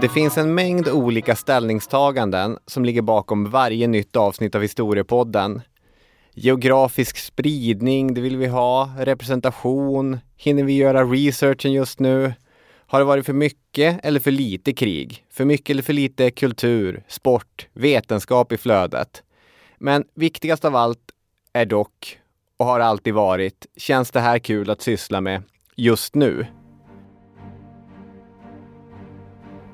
Det finns en mängd olika ställningstaganden som ligger bakom varje nytt avsnitt av Historiepodden. Geografisk spridning, det vill vi ha. Representation. Hinner vi göra researchen just nu? Har det varit för mycket eller för lite krig? För mycket eller för lite kultur, sport, vetenskap i flödet? Men viktigast av allt är dock, och har alltid varit, känns det här kul att syssla med just nu?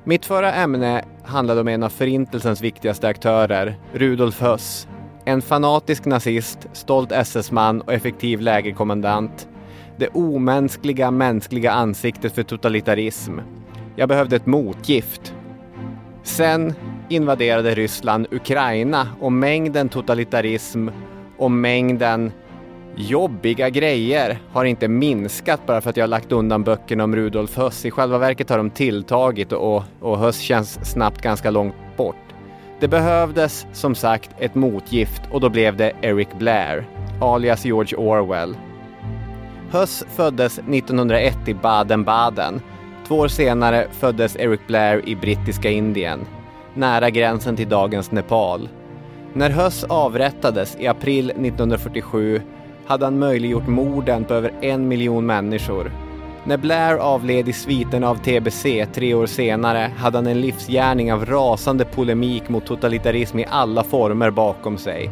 Mitt förra ämne handlade om en av Förintelsens viktigaste aktörer, Rudolf Höss. En fanatisk nazist, stolt SS-man och effektiv lägerkommandant. Det omänskliga mänskliga ansiktet för totalitarism. Jag behövde ett motgift. Sen invaderade Ryssland Ukraina och mängden totalitarism och mängden jobbiga grejer har inte minskat bara för att jag har lagt undan böckerna om Rudolf Höss. I själva verket har de tilltagit och, och Höss känns snabbt ganska långt bort. Det behövdes som sagt ett motgift och då blev det Eric Blair, alias George Orwell. Höss föddes 1901 i Baden-Baden. Två år senare föddes Eric Blair i brittiska Indien, nära gränsen till dagens Nepal. När Höss avrättades i april 1947 hade han möjliggjort morden på över en miljon människor. När Blair avled i sviten av TBC tre år senare hade han en livsgärning av rasande polemik mot totalitarism i alla former bakom sig.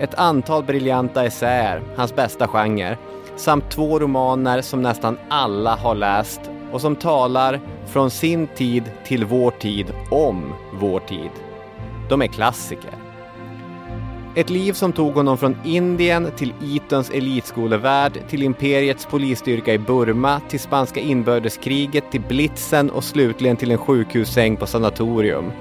Ett antal briljanta essäer, hans bästa genre, samt två romaner som nästan alla har läst och som talar från sin tid till vår tid om vår tid. De är klassiker. Ett liv som tog honom från Indien till Eatons elitskolevärld, till imperiets polisstyrka i Burma, till spanska inbördeskriget, till blitzen och slutligen till en sjukhussäng på sanatorium.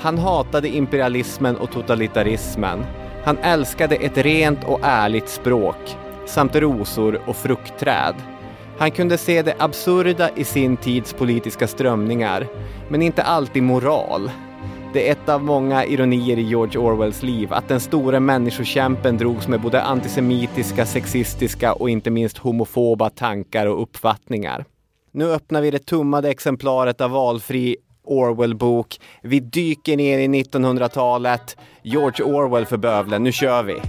Han hatade imperialismen och totalitarismen. Han älskade ett rent och ärligt språk, samt rosor och fruktträd. Han kunde se det absurda i sin tids politiska strömningar, men inte alltid moral. Det är ett av många ironier i George Orwells liv att den store människokämpen drogs med både antisemitiska, sexistiska och inte minst homofoba tankar och uppfattningar. Nu öppnar vi det tummade exemplaret av valfri Orwell-bok. Vi dyker ner i 1900-talet. George Orwell för bövlen, nu kör vi!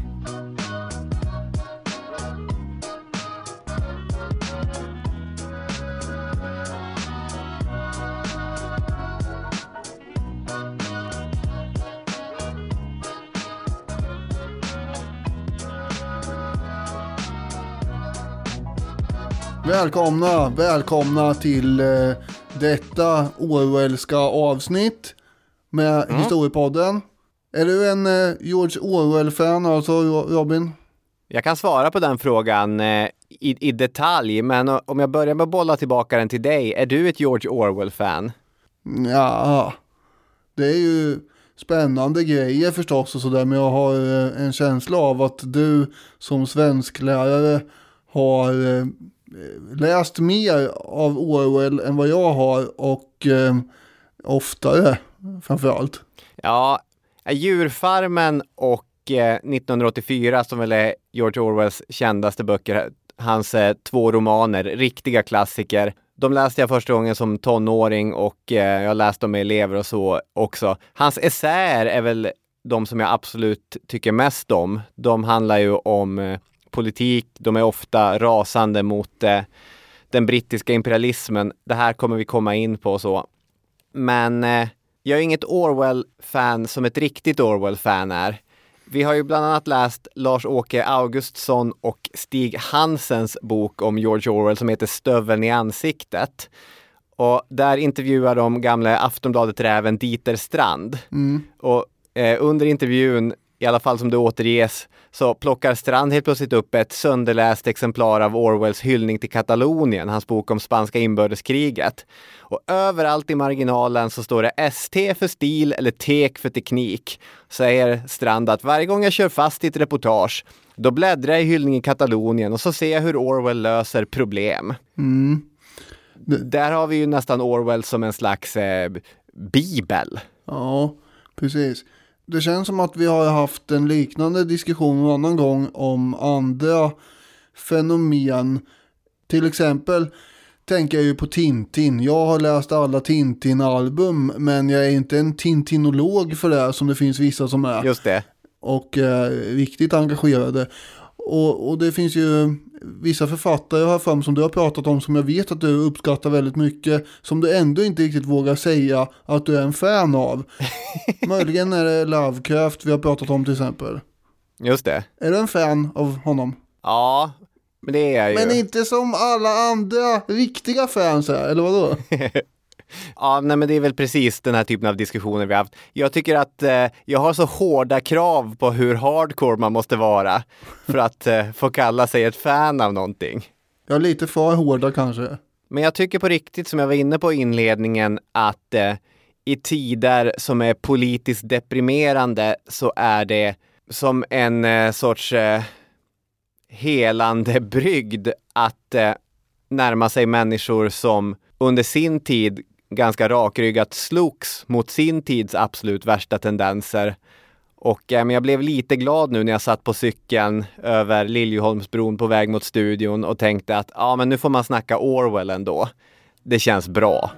Välkomna, välkomna till eh, detta Orwellska avsnitt med Mm. Historiepodden. Är du en eh, George Orwell-fan alltså Ro- Robin? Jag kan svara på den frågan eh, i, i detalj, men om jag börjar med att bolla tillbaka den till dig. Är du ett George Orwell-fan? Ja, det är ju spännande grejer förstås och sådär men jag har eh, en känsla av att du som svensklärare har eh, Eh, läst mer av Orwell än vad jag har och eh, oftare framförallt. Ja, Djurfarmen och eh, 1984 som väl är George Orwells kändaste böcker, hans eh, två romaner, riktiga klassiker. De läste jag första gången som tonåring och eh, jag läste dem med elever och så också. Hans essäer är väl de som jag absolut tycker mest om. De handlar ju om eh, politik, de är ofta rasande mot eh, den brittiska imperialismen. Det här kommer vi komma in på och så. Men eh, jag är inget Orwell-fan som ett riktigt Orwell-fan är. Vi har ju bland annat läst Lars-Åke Augustsson och Stig Hansens bok om George Orwell som heter Stöveln i ansiktet. Och där intervjuar de gamla Aftonbladet-räven Dieter Strand. Och eh, under intervjun, i alla fall som det återges, så plockar Strand helt plötsligt upp ett sönderläst exemplar av Orwells hyllning till Katalonien, hans bok om spanska inbördeskriget. Och överallt i marginalen så står det ST för stil eller TEK för teknik. Säger Strand att varje gång jag kör fast i ett reportage, då bläddrar jag i hyllning i Katalonien och så ser jag hur Orwell löser problem. Där har vi ju nästan Orwell som en slags eh, bibel. Ja, precis. Det känns som att vi har haft en liknande diskussion en annan gång om andra fenomen. Till exempel tänker jag ju på Tintin. Jag har läst alla Tintin-album men jag är inte en Tintinolog för det som det finns vissa som är. Just det. Och eh, riktigt engagerade. Och, och det finns ju vissa författare här fram som du har pratat om som jag vet att du uppskattar väldigt mycket. Som du ändå inte riktigt vågar säga att du är en fan av. Möjligen är det Lovecraft vi har pratat om till exempel. Just det. Är du en fan av honom? Ja, men det är jag ju. Men inte som alla andra riktiga fans är, eller vadå? Ja, nej men det är väl precis den här typen av diskussioner vi har haft. Jag tycker att eh, jag har så hårda krav på hur hardcore man måste vara för att eh, få kalla sig ett fan av någonting. Är lite för hårda kanske. Men jag tycker på riktigt, som jag var inne på i inledningen, att eh, i tider som är politiskt deprimerande så är det som en eh, sorts eh, helande brygd att eh, närma sig människor som under sin tid ganska rakryggat slogs mot sin tids absolut värsta tendenser. Och eh, jag blev lite glad nu när jag satt på cykeln över Liljeholmsbron på väg mot studion och tänkte att ja, men nu får man snacka Orwell ändå. Det känns bra.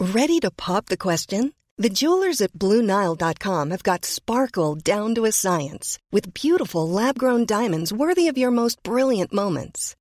Ready to pop the question? The jewelers at BlueNile.com have got sparkle down to a science with beautiful lab-grown diamonds worthy of your most brilliant moments.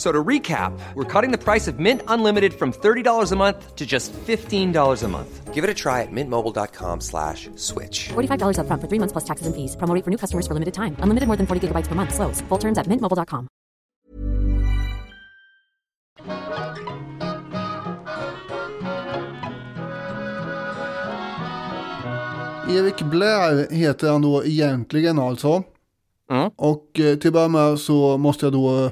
So to recap, we're cutting the price of Mint Unlimited from $30 a month to just $15 a month. Give it a try at mintmobile.com slash switch. $45 up front for three months plus taxes and fees. Promo for new customers for limited time. Unlimited more than 40 gigabytes per month. Slows. Full terms at mintmobile.com. Erik Blair heter han då egentligen alltså. Mm. Och eh, till att börja med så måste jag då eh,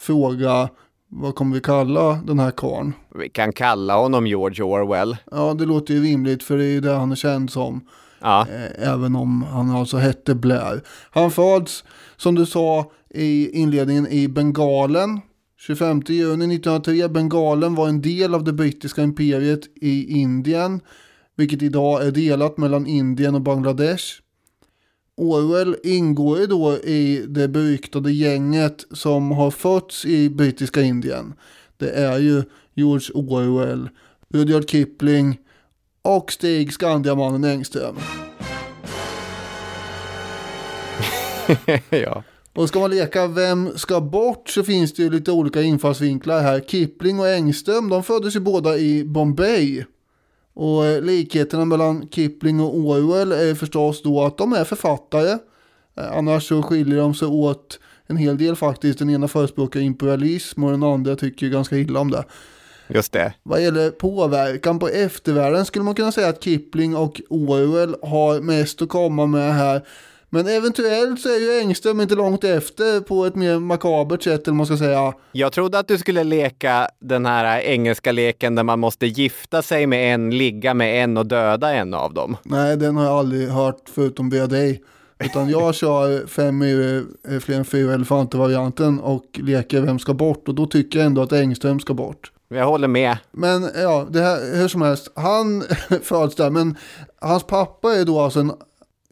fråga vad kommer vi kalla den här karln? Vi kan kalla honom George Orwell. Ja, det låter ju rimligt för det är ju det han är känd som. Ja, Eh, även om han alltså hette Blair. Han föds, som du sa i inledningen, i Bengalen. 25 juni 1903. Bengalen var en del av det brittiska imperiet i Indien. Vilket idag är delat mellan Indien och Bangladesh. Orwell ingår ju då i det beryktade gänget som har fötts i brittiska Indien. Det är ju George Orwell, Rudyard Kipling och Stig Skandiamannen Engström. ja. Och ska man leka vem ska bort så finns det ju lite olika infallsvinklar här. Kipling och Engström de föddes ju båda i Bombay. Och eh, likheterna mellan Kipling och Orwell är förstås då att de är författare. Eh, Annars så skiljer de sig åt en hel del faktiskt. Den ena förespråkar imperialism och den andra tycker ganska illa om det. Just det. Vad gäller påverkan på eftervärlden skulle man kunna säga att Kipling och Orwell har mest att komma med här. Men eventuellt så är ju Engström inte långt efter på ett mer makabert sätt eller man ska säga. Jag trodde att du skulle leka den här engelska leken där man måste gifta sig med en, ligga med en och döda en av dem. Nej, den har jag aldrig hört förutom via dig. Utan jag kör fem är fler än fyra elefanter-varianten och leker vem ska bort. Och då tycker jag ändå att Engström ska bort. Jag håller med. Men ja, det här, hur som helst, han föds där, men hans pappa är då alltså en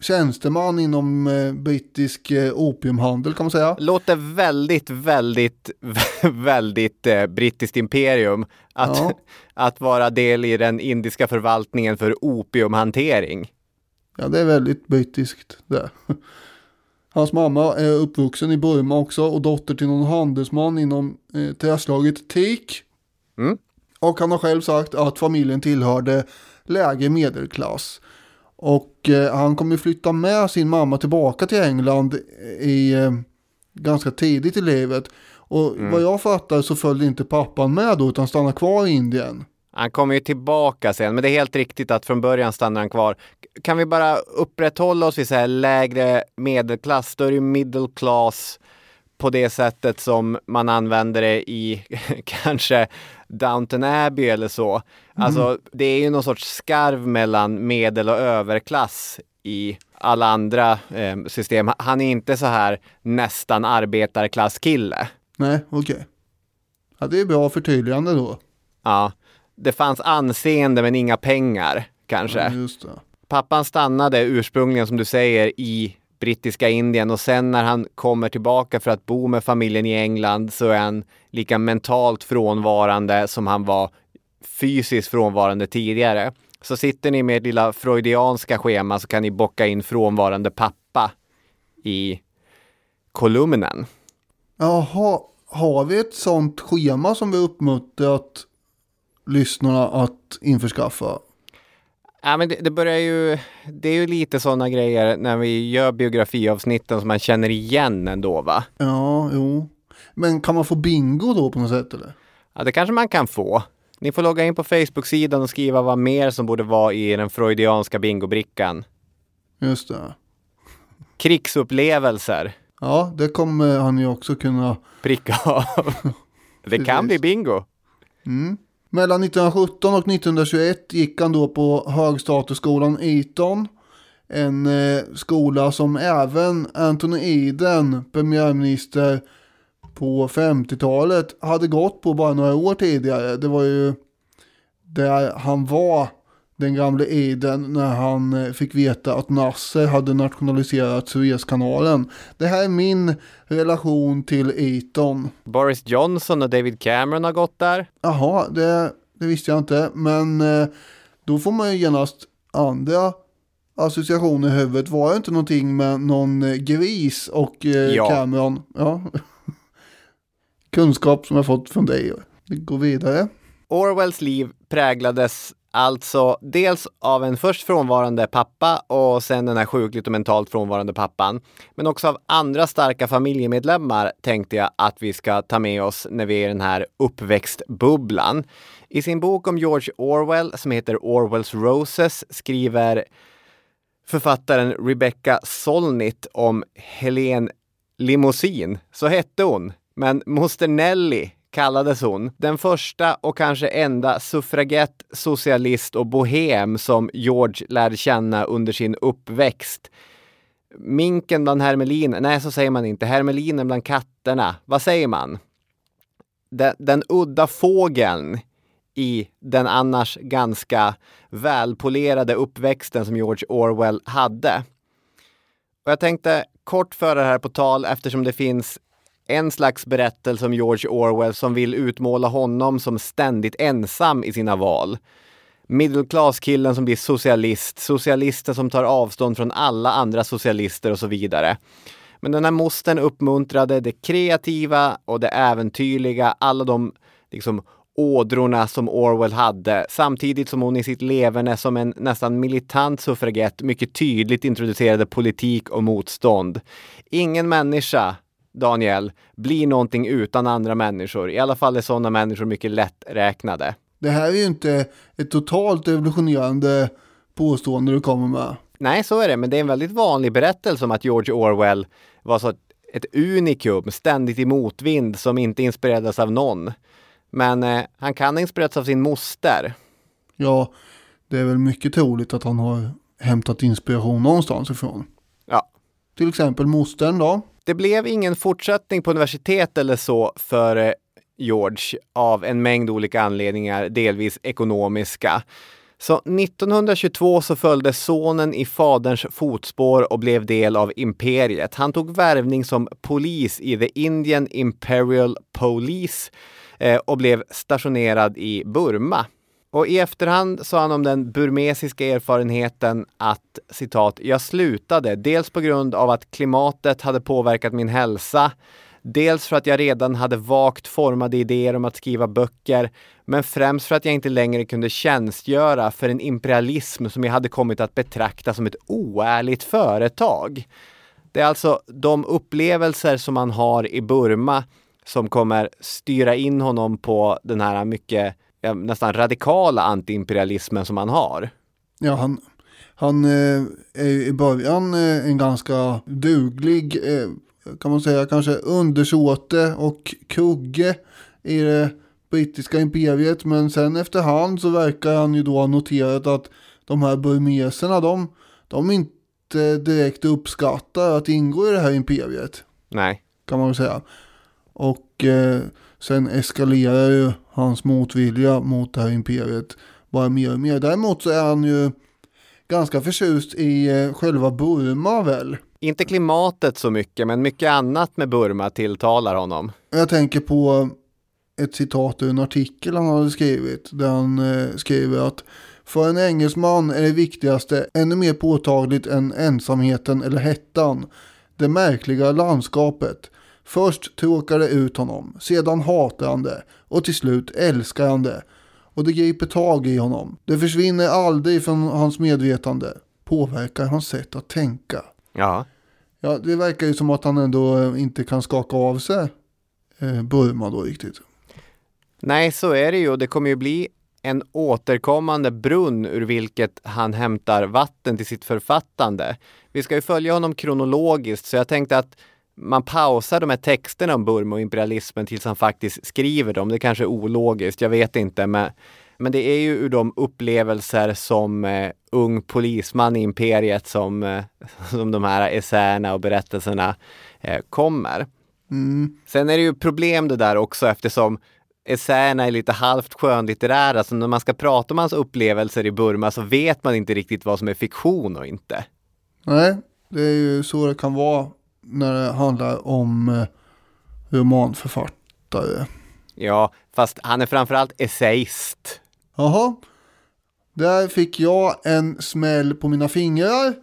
tjänsteman inom eh, brittisk eh, opiumhandel kan man säga. Låter väldigt, väldigt, väldigt eh, brittiskt imperium att, Ja. att vara del i den indiska förvaltningen för opiumhantering. Ja, det är väldigt brittiskt det. Hans mamma är uppvuxen i Burma också och dotter till någon handelsman inom eh, träslaget teak. Mm. Och han har själv sagt att familjen tillhörde lägre medelklass. Och eh, han kommer flytta med sin mamma tillbaka till England i eh, ganska tidigt i livet. Och vad jag fattar så följde inte pappan med då utan stannade kvar i Indien. Han kommer ju tillbaka sen, men det är helt riktigt att från början stannar han kvar. Kan vi bara upprätthålla oss vid så här lägre medelklass, då är det middle class på det sättet som man använder det i kanske Downton Abbey eller så. Alltså, det är ju någon sorts skarv mellan medel och överklass i alla andra eh, system. Han är inte så här nästan arbetarklasskille. Nej, okej. Ja, det är bra förtydligande då. Ja, det fanns anseende men inga pengar kanske. Ja, just det. Pappan stannade ursprungligen som du säger i brittiska Indien och sen när han kommer tillbaka för att bo med familjen i England så är han lika mentalt frånvarande som han var fysiskt frånvarande tidigare. Så sitter ni med ert lilla freudianska schema så kan ni bocka in frånvarande pappa i kolumnen. Jaha, har vi ett sånt schema som vi uppmuntrat lyssnarna att införskaffa? Ja, men det, det börjar ju, det är ju lite sådana grejer när vi gör biografiavsnitten som man känner igen ändå va? Ja, jo. Men kan man få bingo då på något sätt eller? Ja, det kanske man kan få. Ni får logga in på Facebook-sidan och skriva vad mer som borde vara i den freudianska bingobrickan. Just det. Krigsupplevelser. Ja, det kommer han ju också kunna. Pricka av. Det kan bli bingo. Mellan 1917 och 1921 gick han då på högstatusskolan Eton. En eh, skola som även Anthony Eden, premiärminister på 50-talet, hade gått på bara några år tidigare. Det var ju där han var, den gamle Eden, när han eh, fick veta att Nasser hade nationaliserat Suezkanalen. Det här är min relation till Eton. Boris Johnson och David Cameron har gått där. Jaha, det, det visste jag inte. Men eh, då får man ju genast andra associationer i huvudet. Var det inte någonting med någon eh, gris och eh, Ja. Cameron? Ja. Kunskap som jag fått från dig. Vi går vidare. Orwells liv präglades alltså dels av en först frånvarande pappa och sen den här sjukligt och mentalt frånvarande pappan. Men också av andra starka familjemedlemmar tänkte jag att vi ska ta med oss när vi är i den här uppväxtbubblan. I sin bok om George Orwell som heter Orwells Roses skriver författaren Rebecca Solnit om Helene Limousin. Så hette hon. Men moster Nelly kallades hon. Den första och kanske enda suffragett, socialist och bohem som George lärde känna under sin uppväxt. Minken bland hermeliner, nej så säger man inte. Hermelinen bland katterna, vad säger man? Den, den udda fågeln i den annars ganska välpolerade uppväxten som George Orwell hade. Och jag tänkte kort föra det här på tal eftersom det finns en slags berättelse om George Orwell som vill utmåla honom som ständigt ensam i sina val. Middle class-killen som blir socialist, socialisten som tar avstånd från alla andra socialister och så vidare. Men den här mostern uppmuntrade det kreativa och det äventyrliga, alla de liksom ådrorna som Orwell hade, samtidigt som hon i sitt leverne som en nästan militant suffragett mycket tydligt introducerade politik och motstånd. Ingen människa, Daniel, blir någonting utan andra människor. I alla fall är sådana människor mycket lätträknade. Det här är ju inte ett totalt evolutionerande påstående du kommer med. Nej, så är det, men det är en väldigt vanlig berättelse om att George Orwell var så ett unikum, ständigt i motvind, som inte inspirerades av någon. Men eh, han kan ha inspirerats av sin moster. Ja, det är väl mycket troligt att han har hämtat inspiration någonstans ifrån. Ja. Till exempel mostern då. Det blev ingen fortsättning på universitet eller så för eh, George av en mängd olika anledningar, delvis ekonomiska. Så 1922 så följde sonen i faderns fotspår och blev del av imperiet. Han tog värvning som polis i The Indian Imperial Police eh, och blev stationerad i Burma. Och i efterhand sa han om den burmesiska erfarenheten att citat, jag slutade dels på grund av att klimatet hade påverkat min hälsa, dels för att jag redan hade vagt formade idéer om att skriva böcker, men främst för att jag inte längre kunde tjänstgöra för en imperialism som jag hade kommit att betrakta som ett oärligt företag. Det är alltså de upplevelser som man har i Burma som kommer styra in honom på den här mycket ja, nästan radikala antiimperialismen som han har. Ja, han, han eh, är i början eh, en ganska duglig, eh, kan man säga, kanske undersåte och kugge i det brittiska imperiet. Men sen efterhand så verkar han ju då ha noterat att de här burmeserna, de, de inte direkt uppskattar att ingå i det här imperiet. Nej. Kan man väl säga. Och eh, sen eskalerar ju hans motvilja mot det här imperiet bara mer och mer. Däremot så är han ju ganska förtjust i eh, själva Burma väl. Inte klimatet så mycket, men mycket annat med Burma tilltalar honom. Jag tänker på ett citat ur en artikel han hade skrivit. Där han eh, skriver att för en engelsman är det viktigaste ännu mer påtagligt än ensamheten eller hettan. Det märkliga landskapet. Först tråkar det ut honom, sedan hatar han det och till slut älskar han det. Och det griper tag i honom. Det försvinner aldrig från hans medvetande. Påverkar hans sätt att tänka. Ja. Ja, det verkar ju som att han ändå eh, inte kan skaka av sig eh, Burma då riktigt. Nej, så är det ju. Det kommer ju bli en återkommande brunn ur vilket han hämtar vatten till sitt författande. Vi ska ju följa honom kronologiskt, så jag tänkte att man pausar de här texterna om Burma och imperialismen tills han faktiskt skriver dem. Det kanske är ologiskt, jag vet inte. Men, men det är ju ur de upplevelser som eh, ung polisman i imperiet som, eh, som de här essäerna och berättelserna eh, kommer. Mm. Sen är det ju problem det där också eftersom essäerna är lite halvt skönlitterära. Så när man ska prata om hans upplevelser i Burma så vet man inte riktigt vad som är fiktion och inte. Nej, det är ju så det kan vara när det handlar om eh, romanförfattare. Ja, fast han är framförallt essayist. Jaha. Där fick jag en smäll på mina fingrar.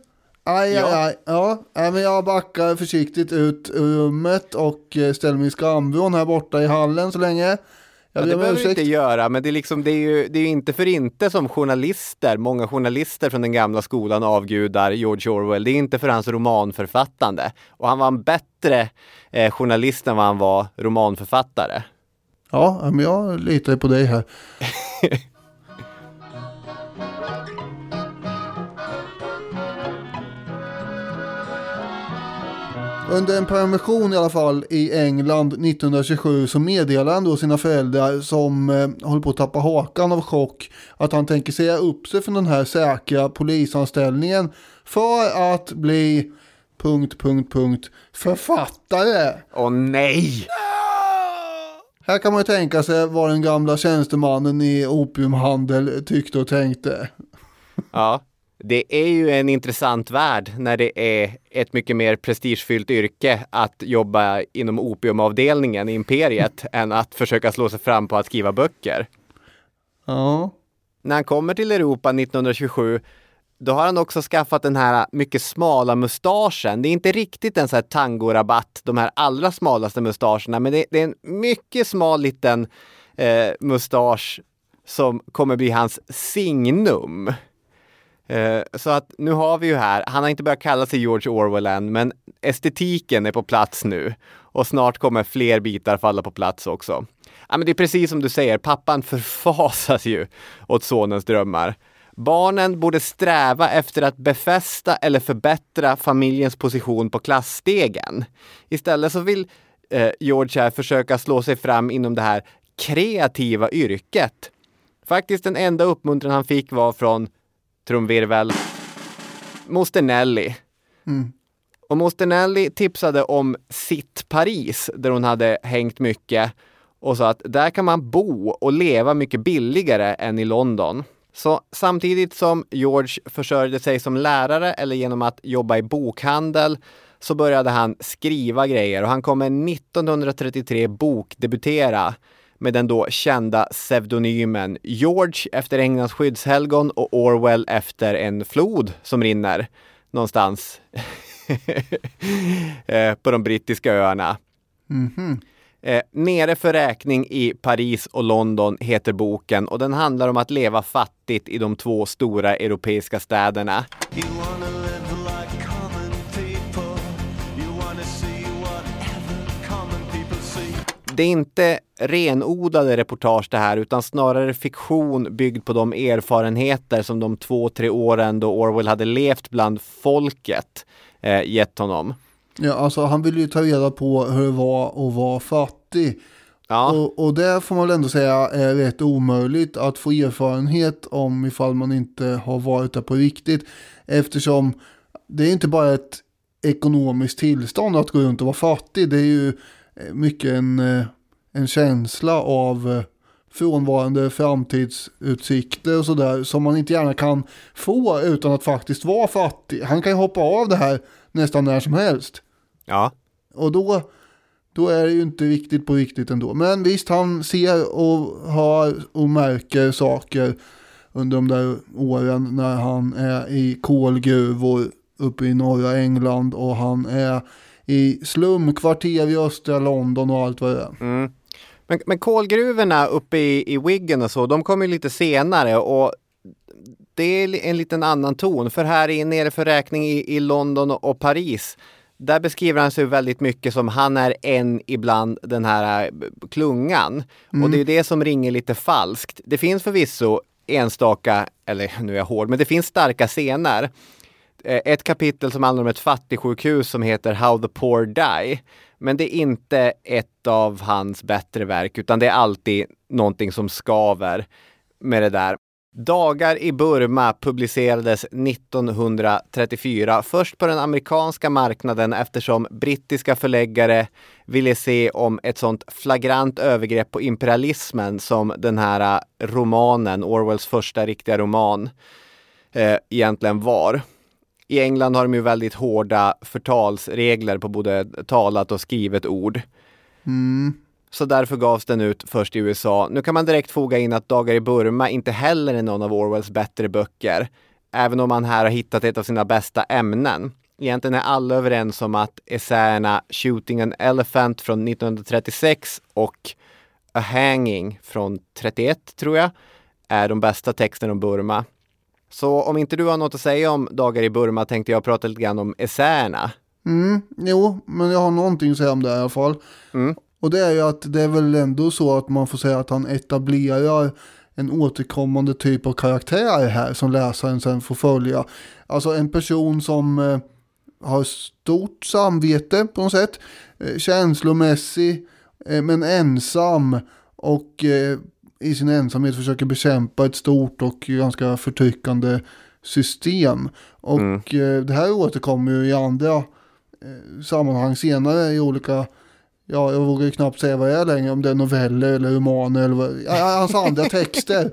Aj, Ja. aj, aj. Ja, men jag backar försiktigt ut ur rummet och eh, ställer mig i skamvrån här borta i hallen så länge. Ja, det behöver du inte göra, men det är, liksom, det, är ju, det är inte för inte som journalister, många journalister från den gamla skolan avgudar George Orwell. Det är inte för hans romanförfattande. Och han var en bättre eh, journalist än vad han var romanförfattare. Ja, men jag litar på dig här. Under en permission i alla fall i England 1927 så meddelar han då sina föräldrar som eh, håller på att tappa hakan av chock att han tänker säga upp sig från den här säkra polisanställningen för att bli punkt, punkt, punkt författare. Åh nej! Här kan man ju tänka sig vad den gamla tjänstemannen i opiumhandel tyckte och tänkte. Ja, det är ju en intressant värld när det är ett mycket mer prestigefyllt yrke att jobba inom opiumavdelningen i imperiet än att försöka slå sig fram på att skriva böcker. Ja, När han kommer till Europa 1927 då har han också skaffat den här mycket smala mustaschen. Det är inte riktigt en sån här tangorabatt, de här allra smalaste mustascherna, men det, det är en mycket smal liten eh, mustasch som kommer bli hans signum. Eh, så att nu har vi ju här, han har inte börjat kalla sig George Orwell än, men estetiken är på plats nu. Och snart kommer fler bitar falla på plats också. Ja, men det är precis som du säger, pappan förfasas ju åt sonens drömmar. Barnen borde sträva efter att befästa eller förbättra familjens position på klassstegen. Istället så vill eh, George här försöka slå sig fram inom det här kreativa yrket. Faktiskt den enda uppmuntran han fick var från trumvirvel, moster Nelly. Och moster Nelly tipsade om sitt Paris där hon hade hängt mycket. och sa att där kan man bo och leva mycket billigare än i London. Så samtidigt som George försörjde sig som lärare eller genom att jobba i bokhandel så började han skriva grejer och han kommer 1933 bokdebutera med den då kända pseudonymen George efter Englands skyddshelgon och Orwell efter en flod som rinner någonstans eh, på de brittiska öarna. Mm -hmm. Eh, Nere för räkning i Paris och London heter boken och den handlar om att leva fattigt i de två stora europeiska städerna. Det är inte renodlade reportage det här utan snarare fiktion byggd på de erfarenheter som de två, tre åren då Orwell hade levt bland folket eh, gett honom. Ja, alltså han ville ju ta reda på hur det var att vara fattig. Ja. Och, och det får man väl ändå säga är rätt omöjligt att få erfarenhet om ifall man inte har varit där på riktigt. Eftersom det är inte bara ett ekonomiskt tillstånd att gå runt och vara fattig. Det är ju mycket en, en känsla av frånvarande framtidsutsikter och sådär som man inte gärna kan få utan att faktiskt vara fattig. Han kan ju hoppa av det här nästan när som helst. Ja. Och då, då är det ju inte riktigt på riktigt ändå. Men visst, han ser och har och märker saker under de där åren när han är i kolgruvor uppe i norra England och han är i slumkvarter i östra London och allt vad det är. Mm. Men, men kolgruvorna uppe i, i Wiggen och så, de kommer lite senare och det är en liten annan ton. För här Nere för räkning i, i London och Paris, där beskriver han sig väldigt mycket som han är en ibland den här äh, klungan. Mm. Och det är det som ringer lite falskt. Det finns förvisso enstaka, eller nu är jag hård, men det finns starka scener. Eh, ett kapitel som handlar om ett fattigsjukhus som heter How the Poor Die. Men det är inte ett av hans bättre verk, utan det är alltid någonting som skaver med det där. Dagar i Burma publicerades 1934, först på den amerikanska marknaden eftersom brittiska förläggare ville se om ett sånt flagrant övergrepp på imperialismen som den här eh, romanen, Orwells första riktiga roman, eh, egentligen var. I England har de ju väldigt hårda förtalsregler på både talat och skrivet ord. Mm. Så därför gavs den ut först i USA. Nu kan man direkt foga in att Dagar i Burma inte heller är någon av Orwells bättre böcker. Även om man här har hittat ett av sina bästa ämnen. Egentligen är alla överens om att essäerna Shooting an Elephant från 1936 och A Hanging från 31 tror jag är de bästa texterna om Burma. Så om inte du har något att säga om Dagar i Burma tänkte jag prata lite grann om essäerna. Mm, jo, men jag har någonting att säga om det i alla fall. Mm. Och det är ju att det är väl ändå så att man får säga att han etablerar en återkommande typ av karaktär här som läsaren sen får följa. Alltså en person som eh, har stort samvete på något sätt, eh, känslomässig eh, men ensam och eh, i sin ensamhet försöker bekämpa ett stort och ganska förtryckande system. Och Mm. eh, det här återkommer ju i andra eh, sammanhang senare i olika Ja, jag vågar ju knappt säga vad det är längre, om det är noveller eller romaner eller vad, hans andra texter.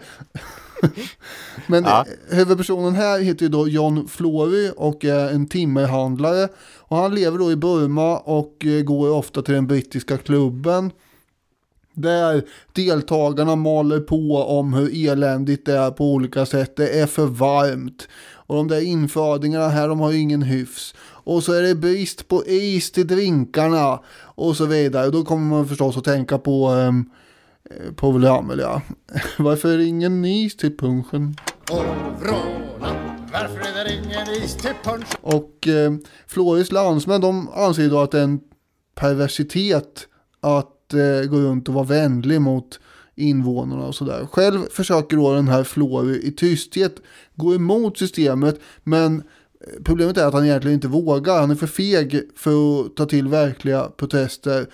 Men Ja. eh, huvudpersonen här heter ju då John Flory och är en timmerhandlare. Och han lever då i Burma och går ofta till den brittiska klubben. Där deltagarna maler på om hur eländigt det är på olika sätt. Det är för varmt. Och de där infödingarna här, de har ju ingen hyfs. Och så är det brist på is till drinkarna. Och så vidare. Då kommer man förstås att tänka på um, Povel Ramel, ja. Varför är det ingen is till punschen? Och vråla, varför är det ingen is till punch? Och eh, Flores landsmän de anser då att det är en perversitet att eh, gå runt och vara vänlig mot invånarna och sådär. Själv försöker då den här Flory i tysthet gå emot systemet men eh, problemet är att han egentligen inte vågar. Han är för feg för att ta till verkliga protester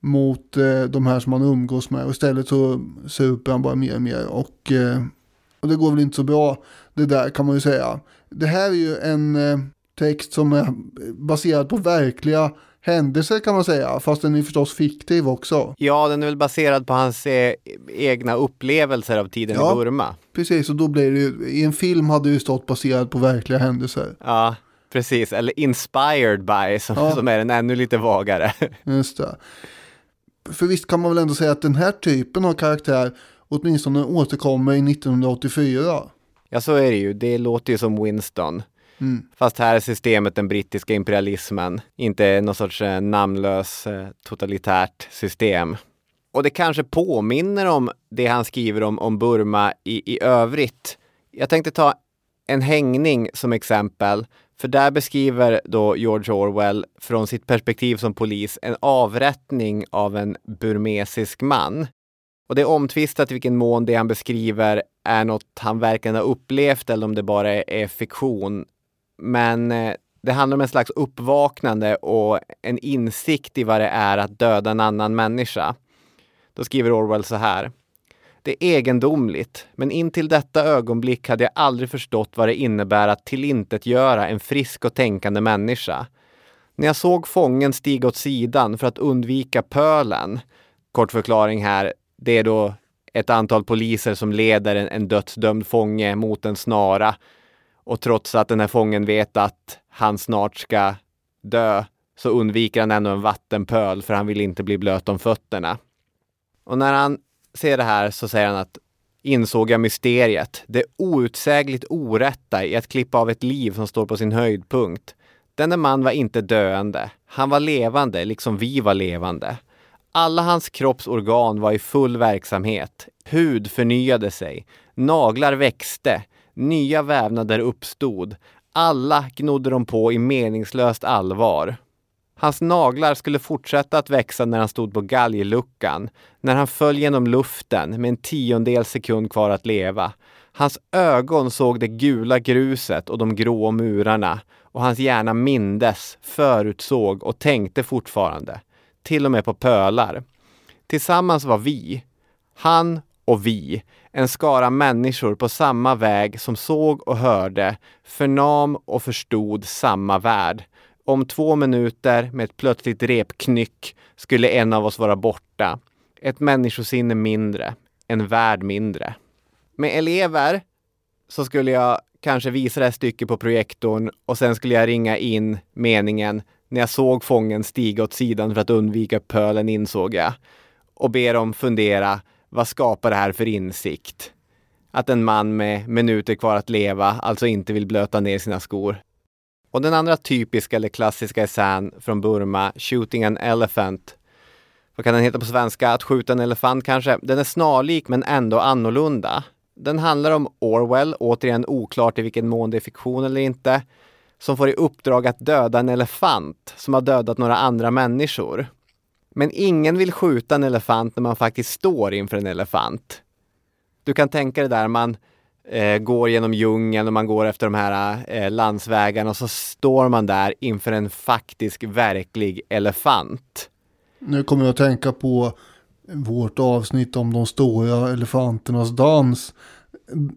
mot eh, de här som han umgås med och istället så super han bara mer och mer och, eh, och det går väl inte så bra det där kan man ju säga. Det här är ju en, eh, text som är baserad på verkliga händelser kan man säga, fast den är förstås fiktiv också. Ja, den är väl baserad på hans eh, egna upplevelser av tiden Ja. i Burma. Precis, och då blir det ju, i en film hade det ju stått baserad på verkliga händelser. Ja, precis. Eller inspired by, som, Ja. som är den ännu lite vagare. Just det. För visst kan man väl ändå säga att den här typen av karaktär åtminstone återkommer i 1984. Ja, så är det ju. Det låter ju som Winston. Mm. Fast här är systemet den brittiska imperialismen, inte någon sorts eh, namnlös eh, totalitärt system. Och det kanske påminner om det han skriver om, om Burma i, i övrigt. Jag tänkte ta en hängning som exempel, för där beskriver då George Orwell från sitt perspektiv som polis en avrättning av en burmesisk man. Och det är omtvistat i vilken mån det han beskriver är något han verkligen har upplevt eller om det bara är, är fiktion. Men eh, det handlar om en slags uppvaknande och en insikt i vad det är att döda en annan människa. Då skriver Orwell så här. Det är egendomligt, men intill detta ögonblick hade jag aldrig förstått vad det innebär att tillintetgöra en frisk och tänkande människa. När jag såg fången stiga åt sidan för att undvika pölen, kort förklaring här, det är då ett antal poliser som leder en, en dödsdömd fånge mot en snara. Och trots att den här fången vet att han snart ska dö så undviker han ändå en vattenpöl för han vill inte bli blöt om fötterna. Och när han ser det här så säger han att insåg jag mysteriet, det outsägligt orätta i att klippa av ett liv som står på sin höjdpunkt. Denne man var inte döende, han var levande liksom vi var levande. Alla hans kroppsorgan var i full verksamhet. Hud förnyade sig, naglar växte, nya vävnader uppstod. Alla gnodde de på i meningslöst allvar. Hans naglar skulle fortsätta att växa när han stod på galgluckan, när han föll genom luften med en tiondel sekund kvar att leva. Hans ögon såg det gula gruset och de grå murarna och hans hjärna mindes, förutsåg och tänkte fortfarande. Till och med på pölar. Tillsammans var vi, han och vi, en skara människor på samma väg som såg och hörde, förnam och förstod samma värld. Om två minuter med ett plötsligt repknyck skulle en av oss vara borta. Ett människosinne mindre, en värld mindre. Med elever så skulle jag kanske visa det här stycket på projektorn och sen skulle jag ringa in meningen när jag såg fången stiga åt sidan för att undvika pölen insåg jag och be dem fundera vad skapar det här för insikt? Att en man med minuter kvar att leva alltså inte vill blöta ner sina skor. Och den andra typiska eller klassiska essän från Burma, Shooting an Elephant. Vad kan den heta på svenska? Att skjuta en elefant kanske? Den är snarlik men ändå annorlunda. Den handlar om Orwell, återigen oklart i vilken mån det är fiktion eller inte, som får i uppdrag att döda en elefant som har dödat några andra människor. Men ingen vill skjuta en elefant när man faktiskt står inför en elefant. Du kan tänka dig där man eh, går genom djungeln och man går efter de här eh, landsvägarna och så står man där inför en faktisk, verklig elefant. Nu kommer jag att tänka på vårt avsnitt om de stora elefanternas dans.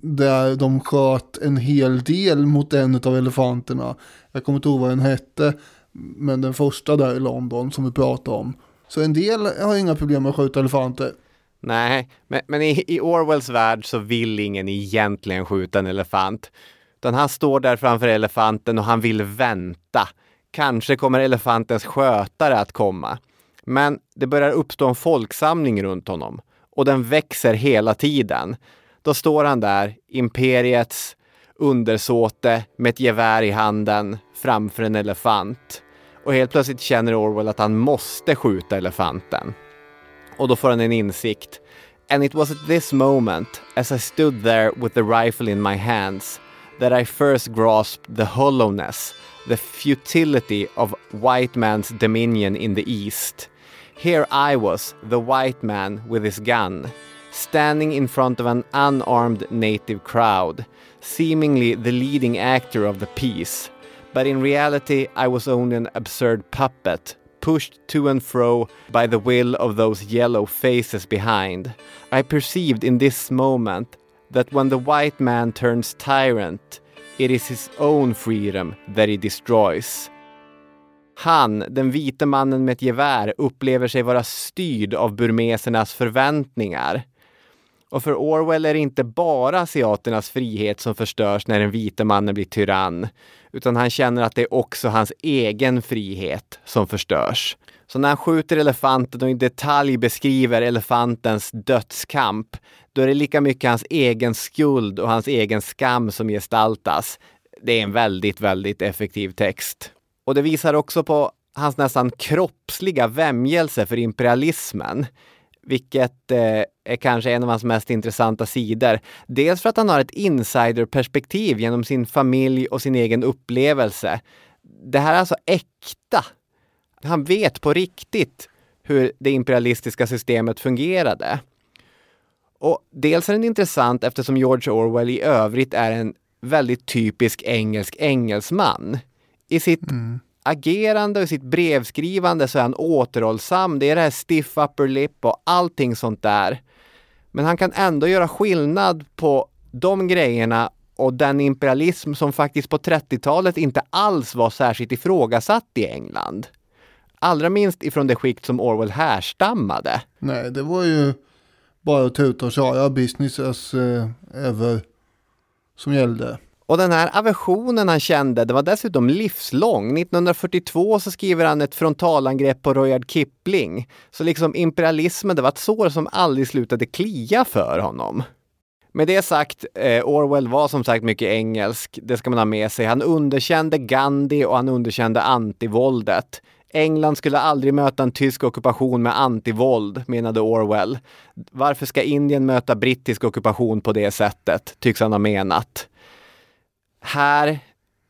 Där de sköt en hel del mot en av elefanterna. Jag kommer inte ihåg vad den hette. Men den första där i London som vi pratade om. Så en del har inga problem med att skjuta elefanter. Nej, men, men i, i Orwells värld så vill ingen egentligen skjuta en elefant. Utan han står där framför elefanten och han vill vänta. Kanske kommer elefantens skötare att komma. Men det börjar uppstå en folksamling runt honom och den växer hela tiden. Då står han där, imperiets undersåte med ett gevär i handen framför en elefant. Och helt plötsligt känner Orwell att han måste skjuta elefanten. Och då får han en insikt. And it was at this moment, as I stood there with the rifle in my hands, that I first grasped the hollowness, the futility of white man's dominion in the East. Here I was, the white man with his gun, standing in front of an unarmed native crowd, seemingly the leading actor of the piece. But in reality, I was only an absurd puppet, pushed to and fro by the will of those yellow faces behind. I perceived in this moment that when the white man turns tyrant, It is his own freedom that he destroys. Han, den vite mannen med ett gevär, upplever sig vara styrd av burmesernas förväntningar. Och för Orwell är det inte bara asiaternas frihet som förstörs när den vite mannen blir tyrann, utan han känner att det är också hans egen frihet som förstörs. Så när han skjuter elefanten och i detalj beskriver elefantens dödskamp, då är det lika mycket hans egen skuld och hans egen skam som gestaltas. Det är en väldigt, väldigt effektiv text. Och det visar också på hans nästan kroppsliga vämjelse för imperialismen. Vilket eh, är kanske en av hans mest intressanta sidor. Dels för att han har ett insiderperspektiv genom sin familj och sin egen upplevelse. Det här är alltså äkta. Han vet på riktigt hur det imperialistiska systemet fungerade. Och dels är den intressant eftersom George Orwell i övrigt är en väldigt typisk engelsk engelsman. I sitt mm agerande och i sitt brevskrivande så är han återhållsam. Det är det här stiff upper lip och allting sånt där. Men han kan ändå göra skillnad på de grejerna och den imperialism som faktiskt på 30-talet inte alls var särskilt ifrågasatt i England. Allra minst ifrån det skikt som Orwell härstammade. Nej, det var ju bara att tuta och köra business as eh, ever som gällde. Och den här aversionen han kände, det var dessutom livslång. 1942 så skriver han ett frontalangrepp på Royard Kipling. Så liksom imperialismen, det var ett sår som aldrig slutade klia för honom. Med det sagt, eh, Orwell var som sagt mycket engelsk, det ska man ha med sig. Han underkände Gandhi och han underkände antivåldet. England skulle aldrig möta en tysk ockupation med antivåld, menade Orwell. Varför ska Indien möta brittisk ockupation på det sättet, tycks han ha menat. Här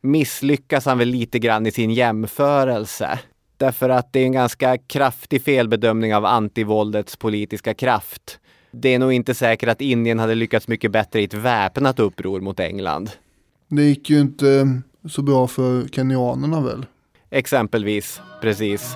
misslyckas han väl lite grann i sin jämförelse. Därför att det är en ganska kraftig felbedömning av antivåldets politiska kraft. Det är nog inte säkert att Indien hade lyckats mycket bättre i ett väpnat uppror mot England. Det gick ju inte så bra för kenyanerna väl? Exempelvis, precis.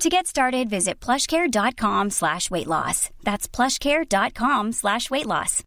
To get started, visit plushcare.com slash weight loss. That's plushcare.com slash weight loss.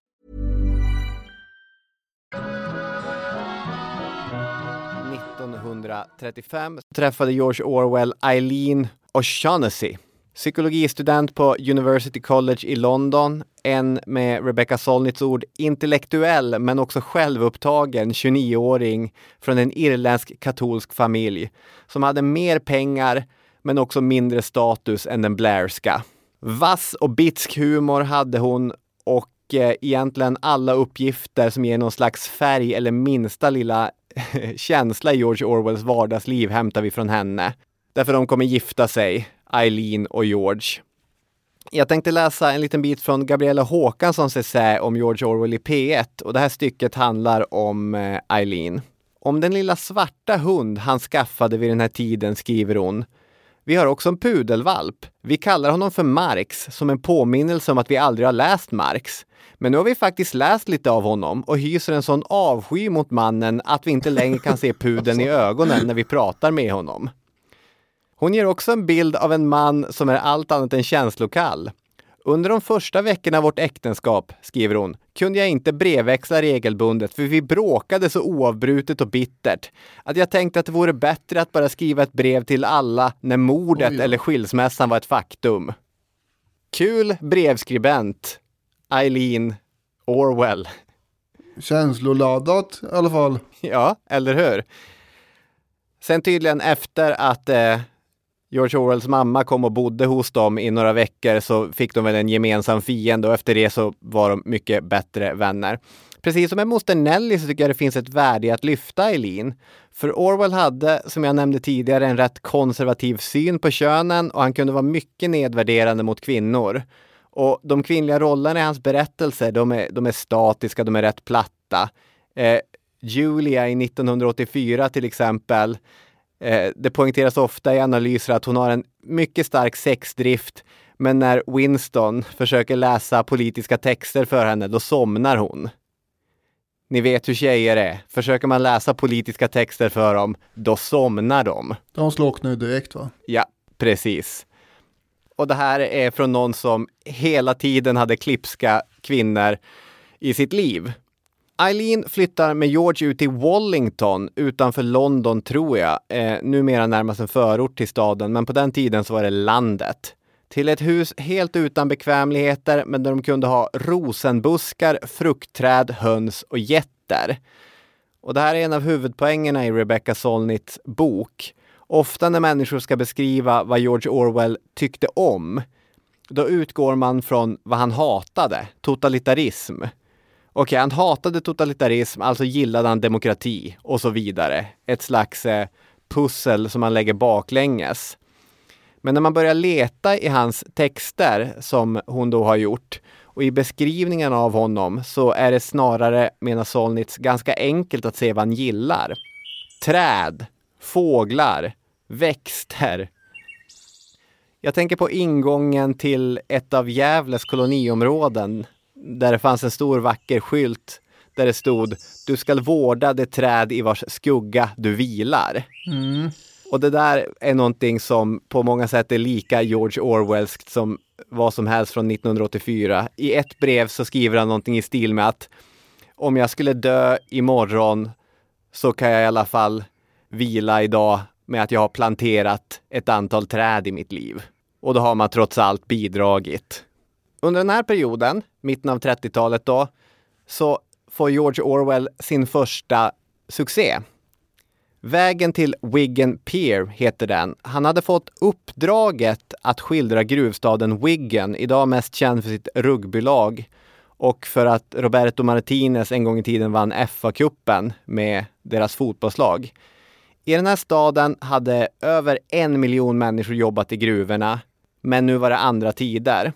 –1935 träffade George Orwell Eileen O'Shaughnessy, psykologistudent på University College i London, en med Rebecca Solnits ord intellektuell men också självupptagen 29-åring från en irländsk katolsk familj som hade mer pengar men också mindre status än den Blairska. Vass och bitsk humor hade hon och eh, egentligen alla uppgifter som ger någon slags färg eller minsta lilla känsla i George Orwells vardagsliv hämtar vi från henne. Därför de kommer gifta sig, Eileen och George. Jag tänkte läsa en liten bit från Gabriella Håkanssons essä om George Orwell i P1 och det här stycket handlar om eh, Eileen. Om den lilla svarta hund han skaffade vid den här tiden skriver hon vi har också en pudelvalp. Vi kallar honom för Marx som en påminnelse om att vi aldrig har läst Marx. Men nu har vi faktiskt läst lite av honom och hyser en sån avsky mot mannen att vi inte längre kan se pudeln i ögonen när vi pratar med honom. Hon ger också en bild av en man som är allt annat än känslokall. Under de första veckorna av vårt äktenskap, skriver hon, kunde jag inte brevväxla regelbundet för vi bråkade så oavbrutet och bittert att jag tänkte att det vore bättre att bara skriva ett brev till alla när mordet Oj, ja. eller skilsmässan var ett faktum. Kul brevskribent, Eileen Orwell. Känsloladdat i alla fall. Ja, eller hur? Sen tydligen efter att eh, George Orwells mamma kom och bodde hos dem i några veckor så fick de väl en gemensam fiende och efter det så var de mycket bättre vänner. Precis som med moster Nelly så tycker jag det finns ett värde i att lyfta Eileen. För Orwell hade, som jag nämnde tidigare, en rätt konservativ syn på könen och han kunde vara mycket nedvärderande mot kvinnor. Och de kvinnliga rollerna i hans berättelser, de är, de är statiska, de är rätt platta. Eh, Julia i 1984 till exempel, eh, det poängteras ofta i analyser att hon har en mycket stark sexdrift, men när Winston försöker läsa politiska texter för henne, då somnar hon. Ni vet hur tjejer är. Försöker man läsa politiska texter för dem, då somnar de. De slocknar ju direkt va? Ja, precis. Och det här är från någon som hela tiden hade klipska kvinnor i sitt liv. Eileen flyttar med George ut till Wallington utanför London tror jag. Eh, numera närmast en förort till staden, men på den tiden så var det landet. Till ett hus helt utan bekvämligheter, men där de kunde ha rosenbuskar, fruktträd, höns och getter. Och det här är en av huvudpoängerna i Rebecca Solnits bok. Ofta när människor ska beskriva vad George Orwell tyckte om, då utgår man från vad han hatade, totalitarism. Okej, han hatade totalitarism, alltså gillade han demokrati och så vidare. Ett slags eh, pussel som man lägger baklänges. Men när man börjar leta i hans texter, som hon då har gjort, och i beskrivningen av honom så är det snarare, menar Solnitz, ganska enkelt att se vad han gillar. Träd, fåglar, växter. Jag tänker på ingången till ett av Gävles koloniområden där det fanns en stor vacker skylt där det stod Du skall vårda det träd i vars skugga du vilar. Och det där är någonting som på många sätt är lika George Orwellskt som vad som helst från 1984. I ett brev så skriver han någonting i stil med att om jag skulle dö imorgon så kan jag i alla fall vila idag med att jag har planterat ett antal träd i mitt liv. Och då har man trots allt bidragit. Under den här perioden, mitten av 30-talet då, så får George Orwell sin första succé. Vägen till Wiggen Pier heter den. Han hade fått uppdraget att skildra gruvstaden Wiggen, idag mest känd för sitt rugbylag och för att Roberto Martinez en gång i tiden vann FA-cupen med deras fotbollslag. I den här staden hade över en miljon människor jobbat i gruvorna, men nu var det andra tider.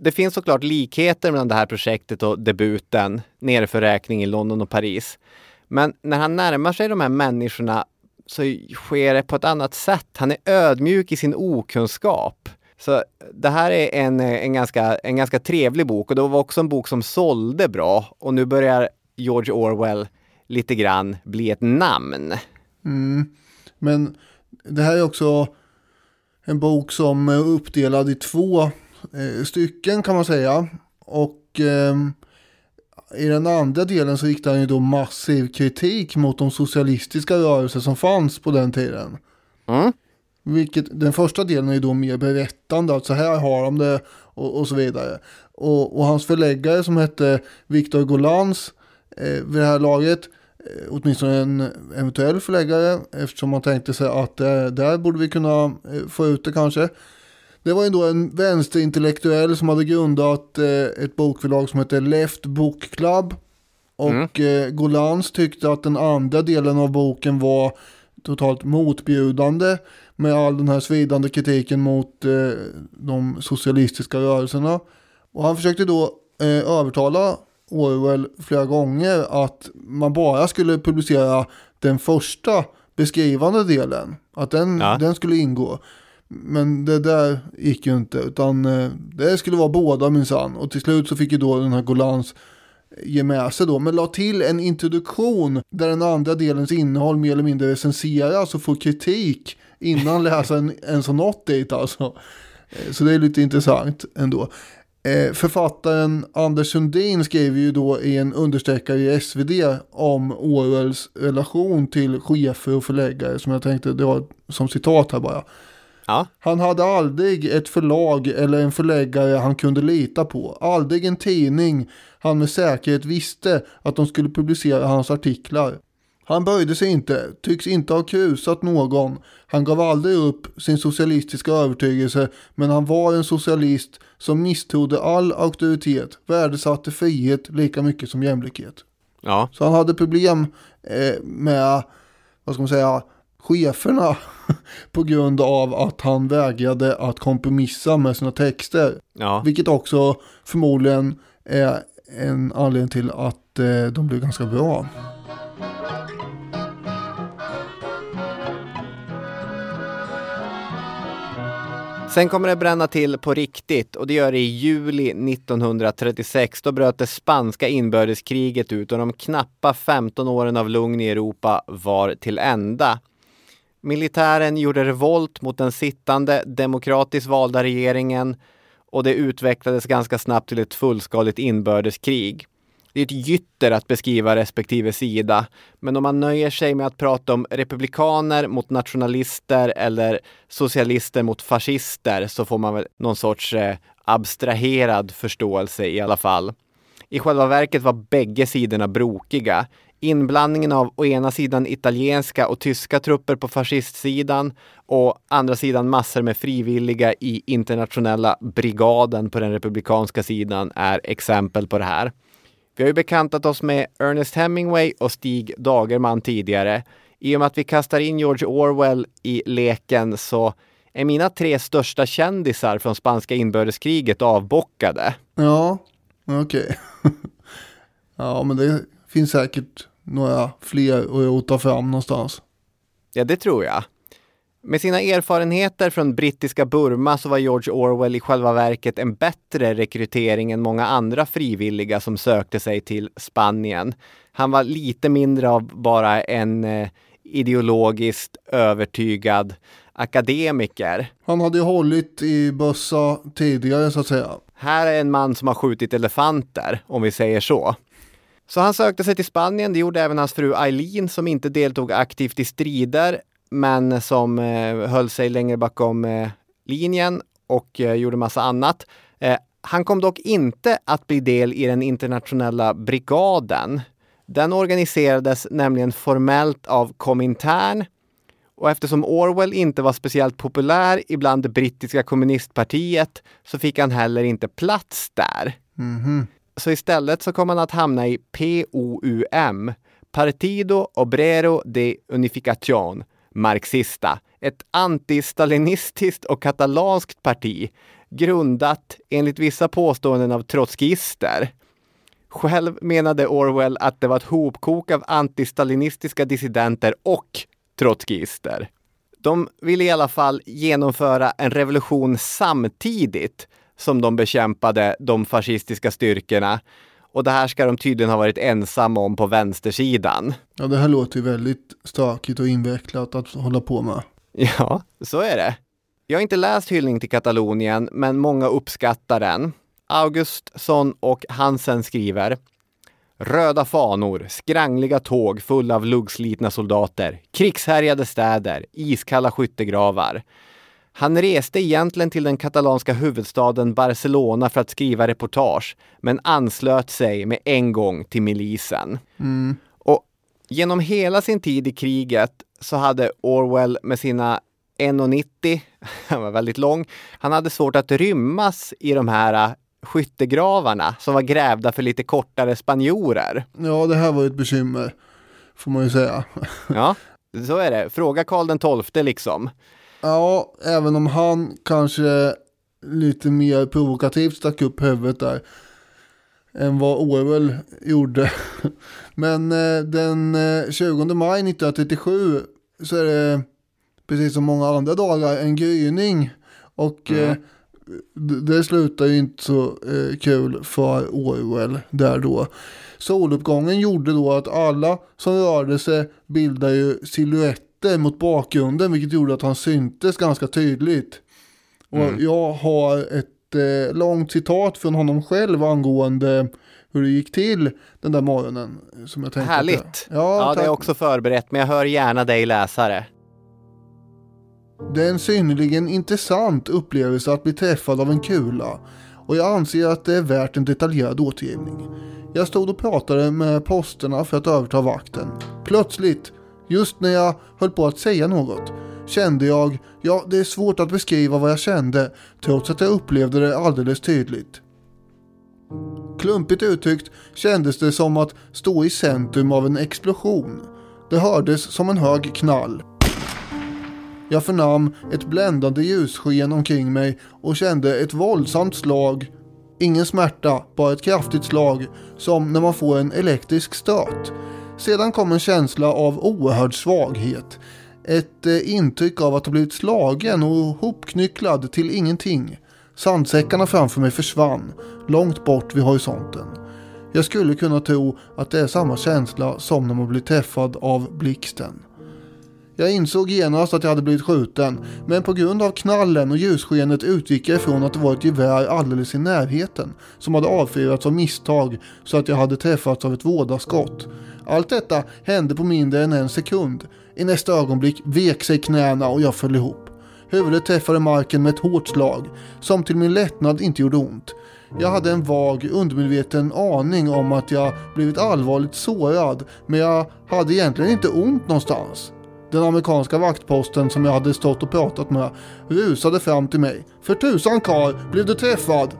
Det finns såklart likheter mellan det här projektet och debuten, Nerförräkning i London och Paris. Men när han närmar sig de här människorna så sker det på ett annat sätt. Han är ödmjuk i sin okunskap. Så det här är en, en, ganska, en ganska trevlig bok och det var också en bok som sålde bra och nu börjar George Orwell lite grann bli ett namn. Mm. Men det här är också en bok som är uppdelad i två stycken kan man säga. Och eh, i den andra delen så riktar han ju då massiv kritik mot de socialistiska rörelser som fanns på den tiden. Mm. Vilket, den första delen är då mer berättande, att så här har de det och, och så vidare. Och, och hans förläggare som hette Victor Golans eh, vid det här laget, eh, åtminstone en eventuell förläggare, eftersom man tänkte sig att eh, där borde vi kunna eh, få ut det kanske. Det var ju då en vänsterintellektuell som hade grundat eh, ett bokförlag som heter Left Book Club. Och eh, Golans tyckte att den andra delen av boken var totalt motbjudande med all den här svidande kritiken mot eh, de socialistiska rörelserna. Och han försökte då eh, övertala Orwell flera gånger att man bara skulle publicera den första beskrivande delen. Att den, Ja. den skulle ingå. Men det där gick ju inte, utan eh, det skulle vara båda minsann. Och till slut så fick ju då den här Golans ge med sig då, men la till en introduktion där den andra delens innehåll mer eller mindre recenseras och får kritik innan läsaren ens har nått dit alltså. Eh, Så det är lite intressant ändå. Eh, författaren Anders Sundin skriver ju då i en understreckare i SvD om Orwells relation till chefer och förläggare som jag tänkte dra som citat här bara. Ja. Han hade aldrig ett förlag eller en förläggare han kunde lita på. Aldrig en tidning han med säkerhet visste att de skulle publicera hans artiklar. Han böjde sig inte, tycks inte ha krusat någon. Han gav aldrig upp sin socialistiska övertygelse, men han var en socialist som misstrodde all auktoritet, värdesatte frihet lika mycket som jämlikhet. Ja. Så han hade problem eh, med, vad ska man säga, cheferna på grund av att han vägrade att kompromissa med sina texter. Ja. Vilket också förmodligen är en anledning till att eh, de blev ganska bra. Sen kommer det bränna till på riktigt och det gör det i juli 1936. Då bröt det spanska inbördeskriget ut och de knappa 15 åren av lugn i Europa var till ända. Militären gjorde revolt mot den sittande demokratiskt valda regeringen och det utvecklades ganska snabbt till ett fullskaligt inbördeskrig. Det är ett gytter att beskriva respektive sida, men om man nöjer sig med att prata om republikaner mot nationalister eller socialister mot fascister så får man väl någon sorts eh, abstraherad förståelse i alla fall. I själva verket var bägge sidorna brokiga. Inblandningen av å ena sidan italienska och tyska trupper på fascistsidan och andra sidan massor med frivilliga i internationella brigaden på den republikanska sidan är exempel på det här. Vi har ju bekantat oss med Ernest Hemingway och Stig Dagerman tidigare. I och med att vi kastar in George Orwell i leken så är mina tre största kändisar från spanska inbördeskriget avbockade. Ja, okej. ja, men det finns säkert några fler att rota fram någonstans. Ja, det tror jag. Med sina erfarenheter från brittiska Burma så var George Orwell i själva verket en bättre rekrytering än många andra frivilliga som sökte sig till Spanien. Han var lite mindre av bara en eh, ideologiskt övertygad akademiker. Han hade ju hållit i bössa tidigare så att säga. Här är en man som har skjutit elefanter, om vi säger så. Så han sökte sig till Spanien. Det gjorde även hans fru Eileen som inte deltog aktivt i strider men som eh, höll sig längre bakom eh, linjen och eh, gjorde massa annat. Eh, han kom dock inte att bli del i den internationella brigaden. Den organiserades nämligen formellt av Komintern och eftersom Orwell inte var speciellt populär ibland det brittiska kommunistpartiet så fick han heller inte plats där. Mhm. Så istället så kom han att hamna i POUM, Partido Obrero de Unificación, Marxista, ett antistalinistiskt och katalanskt parti grundat enligt vissa påståenden av trotskister. Själv menade Orwell att det var ett hopkok av antistalinistiska dissidenter och trotskister. De ville i alla fall genomföra en revolution samtidigt som de bekämpade de fascistiska styrkorna. Och det här ska de tydligen ha varit ensamma om på vänstersidan. Ja, det här låter ju väldigt stökigt och invecklat att hålla på med. Ja, så är det. Jag har inte läst Hyllning till Katalonien, men många uppskattar den. Augustsson och Hansen skriver Röda fanor, skrangliga tåg fulla av luggslitna soldater, krigshärjade städer, iskalla skyttegravar. Han reste egentligen till den katalanska huvudstaden Barcelona för att skriva reportage, men anslöt sig med en gång till milisen. Mm. Och genom hela sin tid i kriget så hade Orwell med sina 1,90, han var väldigt lång, han hade svårt att rymmas i de här skyttegravarna som var grävda för lite kortare spanjorer. Ja, det här var ett bekymmer, får man ju säga. Ja, så är det. Fråga Karl den tolfte liksom. Ja, även om han kanske lite mer provokativt stack upp huvudet där än vad Orwell gjorde. Men eh, den eh, 20 maj 1937 så är det precis som många andra dagar, en gryning. Och Mm. eh, det slutar ju inte så eh, kul för Orwell där då. Soluppgången gjorde då att alla som rörde sig bildade ju silhuetter mot bakgrunden vilket gjorde att han syntes ganska tydligt. Och Mm. jag har ett eh, långt citat från honom själv angående hur det gick till den där morgonen. Som jag tänkte att Härligt! jag- Ja, det tack. är också förberett, men jag hör gärna dig läsa det. Det är en synnerligen intressant upplevelse att bli träffad av en kula och jag anser att det är värt en detaljerad återgivning. Jag stod och pratade med posterna för att överta vakten. Plötsligt, just när jag höll på att säga något, kände jag, ja det är svårt att beskriva vad jag kände trots att jag upplevde det alldeles tydligt. Klumpigt uttryckt kändes det som att stå i centrum av en explosion. Det hördes som en hög knall jag förnam ett bländande ljussken omkring mig och kände ett våldsamt slag. Ingen smärta, bara ett kraftigt slag, som när man får en elektrisk stöt. Sedan kom en känsla av oerhörd svaghet. Ett eh, intryck av att ha blivit slagen och hopknycklad till ingenting. Sandsäckarna framför mig försvann, långt bort vid horisonten. Jag skulle kunna tro att det är samma känsla som när man blir träffad av blixten. Jag insåg genast att jag hade blivit skjuten, men på grund av knallen och ljusskenet utgick jag ifrån att det var ett gevär alldeles i närheten som hade avfyrats av misstag så att jag hade träffats av ett vådaskott. Allt detta hände på mindre än en sekund. I nästa ögonblick vek sig knäna och jag föll ihop. Huvudet träffade marken med ett hårt slag, som till min lättnad inte gjorde ont. Jag hade en vag, undermedveten aning om att jag blivit allvarligt sårad, men jag hade egentligen inte ont någonstans. Den amerikanska vaktposten som jag hade stått och pratat med rusade fram till mig. För tusan karl, blev du träffad?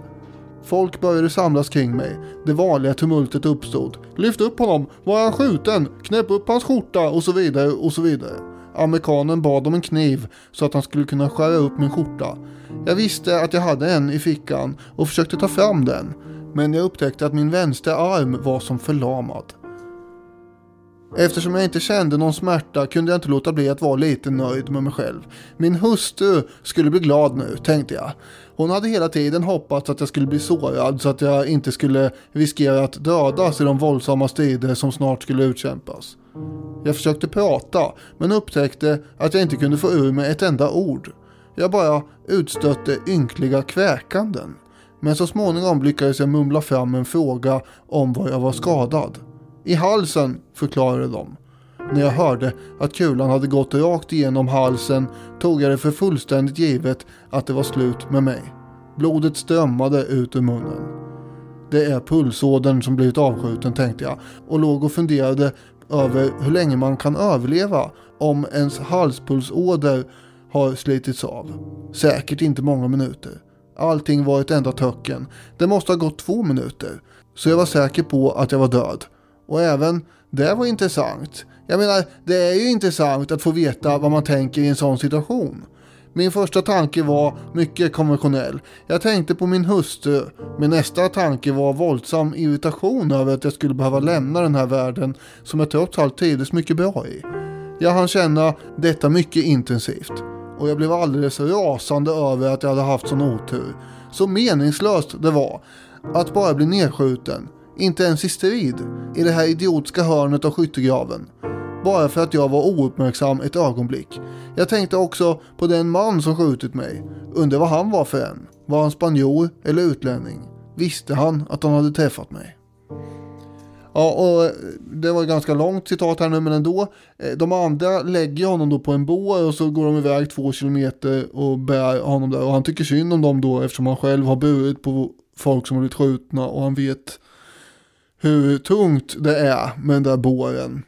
Folk började samlas kring mig. Det vanliga tumultet uppstod. Lyft upp honom, var han skjuten? Knäpp upp hans skjorta och så vidare och så vidare. Amerikanen bad om en kniv så att han skulle kunna skära upp min skjorta. Jag visste att jag hade en i fickan och försökte ta fram den. Men jag upptäckte att min vänstra arm var som förlamad. Eftersom jag inte kände någon smärta kunde jag inte låta bli att vara lite nöjd med mig själv. Min hustru skulle bli glad nu, tänkte jag. Hon hade hela tiden hoppats att jag skulle bli sårad så att jag inte skulle riskera att dödas i de våldsamma strider som snart skulle utkämpas. Jag försökte prata, men upptäckte att jag inte kunde få ur mig ett enda ord. Jag bara utstötte ynkliga kväkanden. Men så småningom lyckades jag mumla fram en fråga om var jag var skadad. I halsen, förklarade de. När jag hörde att kulan hade gått rakt igenom halsen tog jag det för fullständigt givet att det var slut med mig. Blodet strömmade ut ur munnen. Det är pulsådern som blivit avskjuten tänkte jag och låg och funderade över hur länge man kan överleva om ens halspulsåder har slitits av. Säkert inte många minuter. Allting var ett enda töcken. Det måste ha gått två minuter. Så jag var säker på att jag var död. Och även det var intressant. Jag menar, det är ju intressant att få veta vad man tänker i en sån situation. Min första tanke var mycket konventionell. Jag tänkte på min hustru. Min nästa tanke var våldsam irritation över att jag skulle behöva lämna den här världen som jag trots allt trivdes mycket bra i. Jag hann känna detta mycket intensivt. Och jag blev alldeles rasande över att jag hade haft sån otur. Så meningslöst det var att bara bli nedskjuten. Inte ens i strid. I det här idiotiska hörnet av skyttegraven. Bara för att jag var ouppmärksam ett ögonblick. Jag tänkte också på den man som skjutit mig. Undrar vad han var för en. Var han spanjor eller utlänning? Visste han att han hade träffat mig? Ja, och eh, det var ett ganska långt citat här nu, men ändå. Eh, de andra lägger honom då på en bår och så går de iväg två kilometer och bär honom där. Och han tycker synd om dem då eftersom han själv har burit på folk som har blivit skjutna och han vet hur tungt det är med den där båren.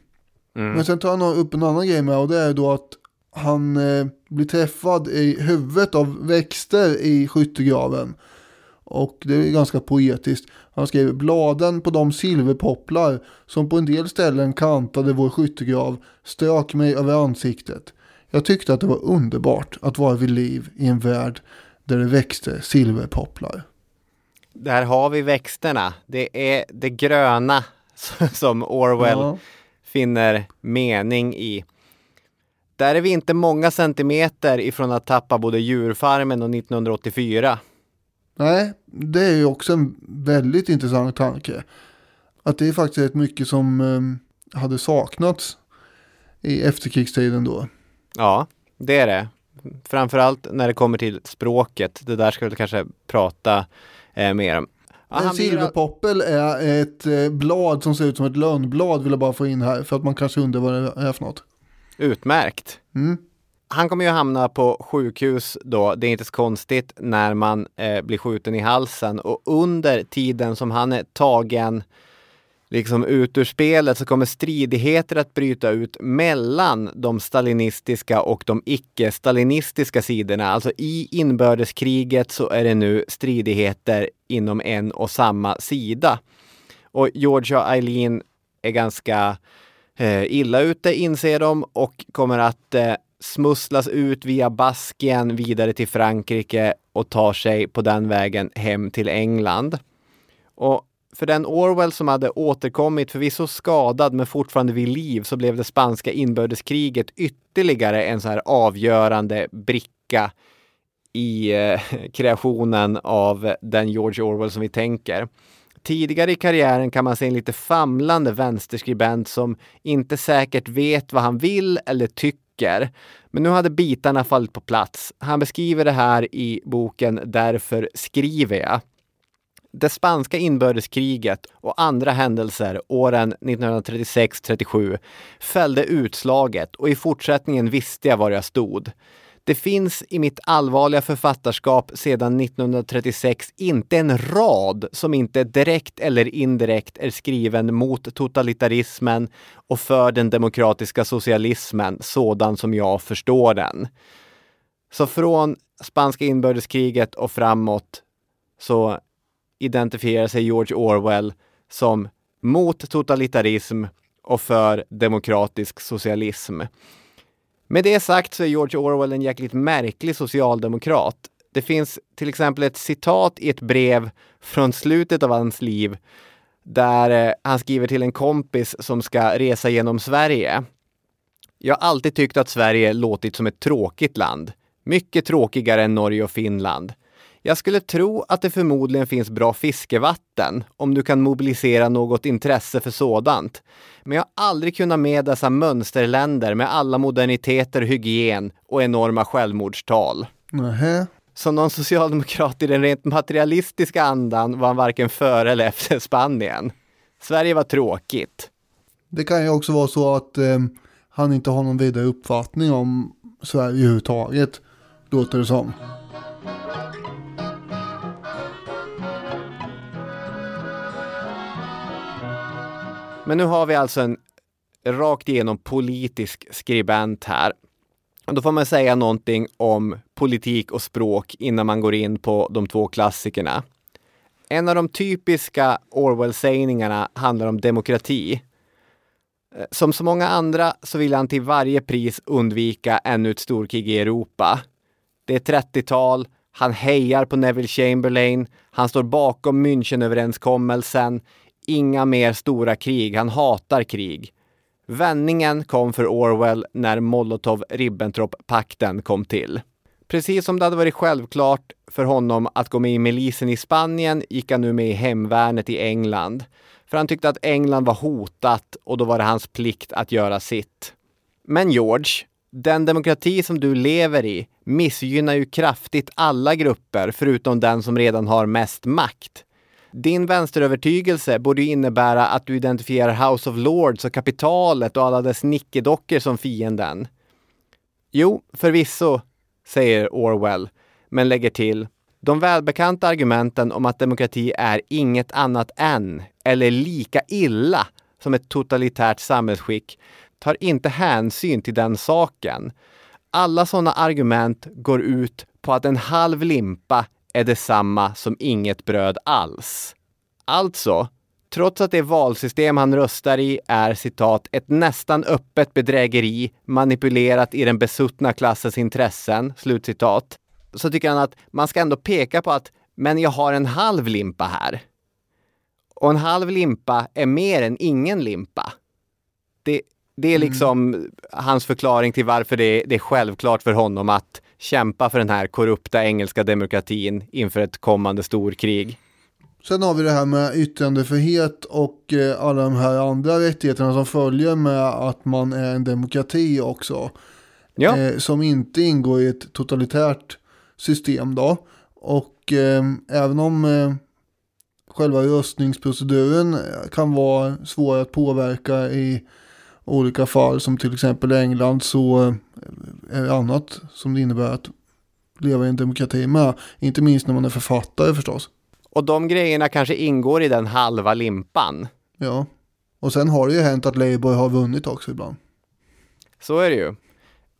Men sen tar han upp en annan grej med och det är då att han eh, blir träffad i huvudet av växter i skyttegraven. Och det är ganska poetiskt. Han skriver bladen på de silverpopplar som på en del ställen kantade vår skyttegrav strök mig över ansiktet. Jag tyckte att det var underbart att vara vid liv i en värld där det växte silverpopplar. Där har vi växterna. Det är det gröna som Orwell Ja. finner mening i. Där är vi inte många centimeter ifrån att tappa både djurfarmen och 1984. Nej, det är ju också en väldigt intressant tanke. Att det är faktiskt rätt mycket som eh, hade saknats i efterkrigstiden då. Ja, det är det. Framförallt när det kommer till språket. Det där ska vi kanske prata eh, mer om. Ja, en silverpoppel är ett eh, blad som ser ut som ett lönnblad vill jag bara få in här för att man kanske undrar vad det är för något. Utmärkt. Mm. Han kommer ju hamna på sjukhus då. Det är inte så konstigt när man eh, blir skjuten i halsen och under tiden som han är tagen liksom ut ur spelet så kommer stridigheter att bryta ut mellan de stalinistiska och de icke-stalinistiska sidorna. Alltså i inbördeskriget så är det nu stridigheter inom en och samma sida. Och George och Eileen är ganska eh, illa ute inser de och kommer att eh, smusslas ut via Baskien vidare till Frankrike och tar sig på den vägen hem till England. Och för den Orwell som hade återkommit, förvisso skadad men fortfarande vid liv, så blev det spanska inbördeskriget ytterligare en så här avgörande bricka i eh, kreationen av den George Orwell som vi tänker. Tidigare i karriären kan man se en lite famlande vänsterskribent som inte säkert vet vad han vill eller tycker. Men nu hade bitarna fallit på plats. Han beskriver det här i boken Därför skriver jag. Det spanska inbördeskriget och andra händelser åren 1936-37 fällde utslaget och i fortsättningen visste jag var jag stod. Det finns i mitt allvarliga författarskap sedan 1936 inte en rad som inte direkt eller indirekt är skriven mot totalitarismen och för den demokratiska socialismen sådan som jag förstår den. Så från spanska inbördeskriget och framåt så identifierar sig George Orwell som mot totalitarism och för demokratisk socialism. Med det sagt så är George Orwell en jäkligt märklig socialdemokrat. Det finns till exempel ett citat i ett brev från slutet av hans liv där eh, han skriver till en kompis som ska resa genom Sverige. Jag har alltid tyckt att Sverige låtit som ett tråkigt land. Mycket tråkigare än Norge och Finland. Jag skulle tro att det förmodligen finns bra fiskevatten om du kan mobilisera något intresse för sådant. Men jag har aldrig kunnat med dessa mönsterländer med alla moderniteter, hygien och enorma självmordstal. Nähä. Som någon socialdemokrat i den rent materialistiska andan var han varken före eller efter Spanien. Sverige var tråkigt. Det kan ju också vara så att eh, han inte har någon vidare uppfattning om Sverige överhuvudtaget, låter det som. Men nu har vi alltså en rakt igenom politisk skribent här. Och då får man säga någonting om politik och språk innan man går in på de två klassikerna. En av de typiska Orwell-sägningarna handlar om demokrati. Eh, som så många andra så vill han till varje pris undvika ännu ett storkrig i Europa. Det är 30-tal, han hejar på Neville Chamberlain, han står bakom Münchenöverenskommelsen, inga mer stora krig. Han hatar krig. Vändningen kom för Orwell när Molotov-Ribbentrop-pakten kom till. Precis som det hade varit självklart för honom att gå med i milisen i Spanien gick han nu med i hemvärnet i England. För han tyckte att England var hotat och då var det hans plikt att göra sitt. Men George, den demokrati som du lever i missgynnar ju kraftigt alla grupper förutom den som redan har mest makt. Din vänsterövertygelse borde ju innebära att du identifierar House of Lords och kapitalet och alla dess nickedockor som fienden. Jo, förvisso, säger Orwell, men lägger till de välbekanta argumenten om att demokrati är inget annat än, eller lika illa, som ett totalitärt samhällsskick tar inte hänsyn till den saken. Alla sådana argument går ut på att en halv limpa är detsamma som inget bröd alls. Alltså, trots att det valsystem han röstar i är citat ett nästan öppet bedrägeri manipulerat i den besuttna klassens intressen, slutcitat, så tycker han att man ska ändå peka på att men jag har en halv limpa här. Och en halv limpa är mer än ingen limpa. Det, Det är liksom hans förklaring till varför det, det är självklart för honom att kämpa för den här korrupta engelska demokratin inför ett kommande storkrig. Sen har vi det här med yttrandefrihet och eh, alla de här andra rättigheterna som följer med att man är en demokrati också. Ja. Eh, som inte ingår i ett totalitärt system då. Och eh, även om eh, själva röstningsproceduren kan vara svår att påverka i olika fall som till exempel England så eh, är det annat som det innebär att leva i en demokrati med. Inte minst när man är författare förstås. Och de grejerna kanske ingår i den halva limpan. Ja, och sen har det ju hänt att Labour har vunnit också ibland. Så är det ju.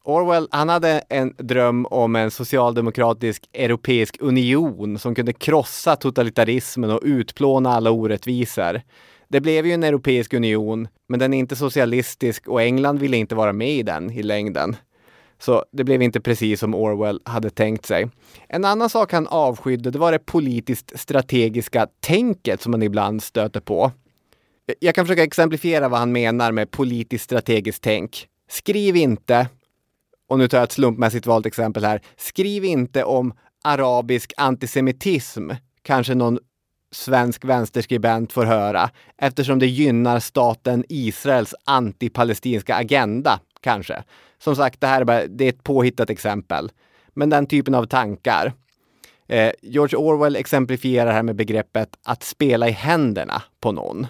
Orwell, han hade en dröm om en socialdemokratisk europeisk union som kunde krossa totalitarismen och utplåna alla orättvisor. Det blev ju en europeisk union, men den är inte socialistisk och England ville inte vara med i den i längden. Så det blev inte precis som Orwell hade tänkt sig. En annan sak han avskydde, det var det politiskt strategiska tänket som man ibland stöter på. Jag kan försöka exemplifiera vad han menar med politiskt strategiskt tänk. Skriv inte, och nu tar jag ett slumpmässigt valt exempel här, skriv inte om arabisk antisemitism, kanske någon svensk vänsterskribent får höra, eftersom det gynnar staten Israels antipalestinska agenda, kanske. Som sagt, det här är, bara, det är ett påhittat exempel. Men den typen av tankar. Eh, George Orwell exemplifierar här med begreppet att spela i händerna på någon.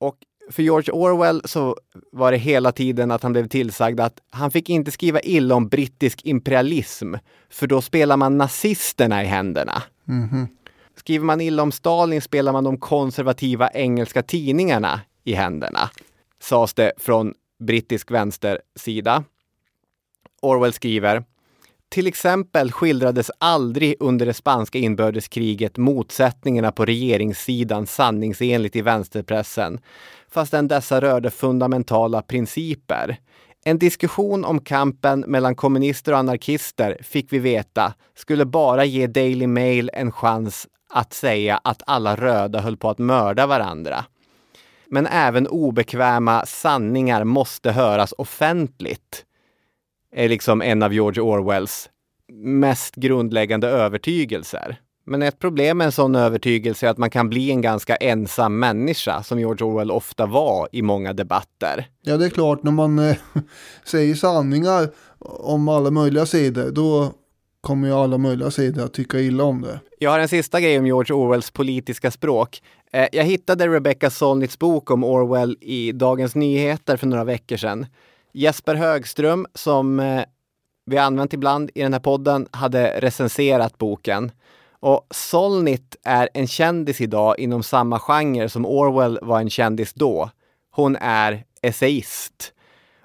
Och för George Orwell så var det hela tiden att han blev tillsagd att han fick inte skriva illa om brittisk imperialism, för då spelar man nazisterna i händerna. Mhm. Skriver man illa om Stalin spelar man de konservativa engelska tidningarna i händerna, sades det från brittisk vänstersida. Orwell skriver till exempel skildrades aldrig under det spanska inbördeskriget motsättningarna på regeringssidan sanningsenligt i vänsterpressen, fastän dessa rörde fundamentala principer. En diskussion om kampen mellan kommunister och anarkister, fick vi veta, skulle bara ge Daily Mail en chans att säga att alla röda höll på att mörda varandra. Men även obekväma sanningar måste höras offentligt. Är liksom en av George Orwells mest grundläggande övertygelser. Men ett problem med en sån övertygelse är att man kan bli en ganska ensam människa, som George Orwell ofta var i många debatter. Ja, det är klart när man äh, säger sanningar om alla möjliga sidor, då kommer ju alla möjliga sidor att tycka illa om det. Jag har en sista grej om George Orwells politiska språk. Eh, jag hittade Rebecca Solnits bok om Orwell i Dagens Nyheter för några veckor sedan. Jesper Högström, som eh, vi använt ibland i den här podden, hade recenserat boken. Och Solnit är en kändis idag inom samma genre som Orwell var en kändis då. Hon är essayist.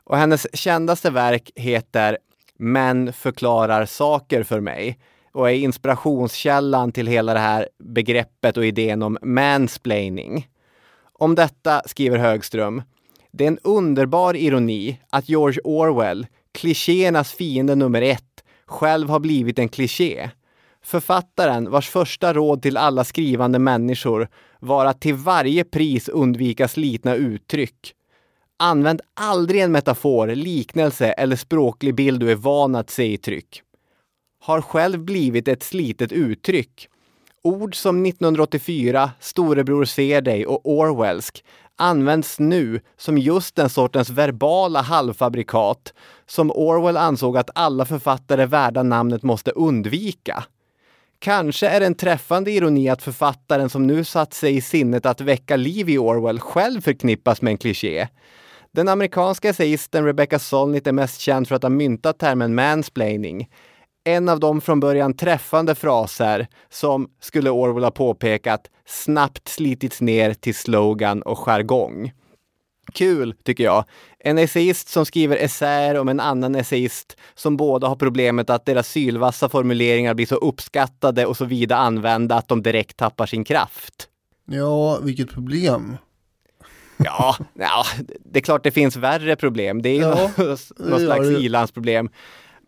Och hennes kändaste verk heter men förklarar saker för mig och är inspirationskällan till hela det här begreppet och idén om mansplaining. Om detta skriver Högström. Det är en underbar ironi att George Orwell, klichéernas fiende nummer ett, själv har blivit en kliché. Författaren vars första råd till alla skrivande människor var att till varje pris undvika slitna uttryck. Använd aldrig en metafor, liknelse eller språklig bild du är van att se i tryck. Har själv blivit ett slitet uttryck. Ord som 1984, Storebror ser dig och Orwellsk används nu som just den sortens verbala halvfabrikat som Orwell ansåg att alla författare värda namnet måste undvika. Kanske är det en träffande ironi att författaren som nu satt sig i sinnet att väcka liv i Orwell själv förknippas med en kliché. Den amerikanska essayisten Rebecca Solnit är mest känd för att ha myntat termen mansplaining. En av de från början träffande fraser som, skulle Orwell ha påpekat, snabbt slitits ner till slogan och jargong. Kul, tycker jag. En essayist som skriver essäer om en annan essayist som båda har problemet att deras sylvassa formuleringar blir så uppskattade och så vida använda att de direkt tappar sin kraft. Ja, vilket problem. Ja, ja, det är klart det finns värre problem. Det är Ja, något, slags ilandsproblem.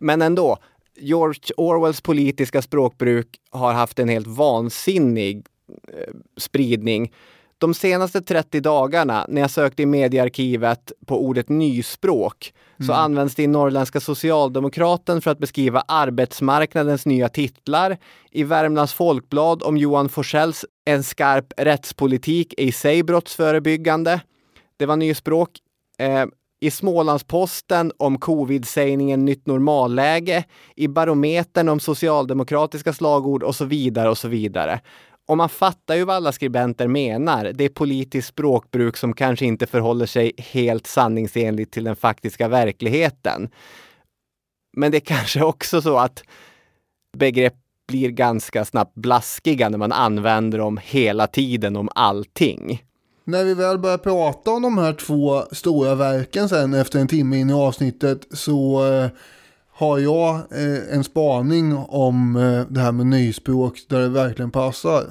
Men ändå, George Orwells politiska språkbruk har haft en helt vansinnig eh, spridning. De senaste 30 dagarna när jag sökte i mediearkivet på ordet nyspråk så används det i Norrländska Socialdemokraten för att beskriva arbetsmarknadens nya titlar. I Värmlands Folkblad om Johan Forsells En skarp rättspolitik är i sig brottsförebyggande. Det var nyspråk. Eh, I Smålandsposten om covid-sägningen nytt normalläge. I Barometern om socialdemokratiska slagord och så vidare och så vidare. Och man fattar ju vad alla skribenter menar. Det är politiskt språkbruk som kanske inte förhåller sig helt sanningsenligt till den faktiska verkligheten. Men det är kanske också så att begrepp blir ganska snabbt blaskiga när man använder dem hela tiden om allting. När vi väl börjar prata om de här två stora verken sen efter en timme in i avsnittet så eh, har jag eh, en spaning om eh, det här med nyspråk där det verkligen passar.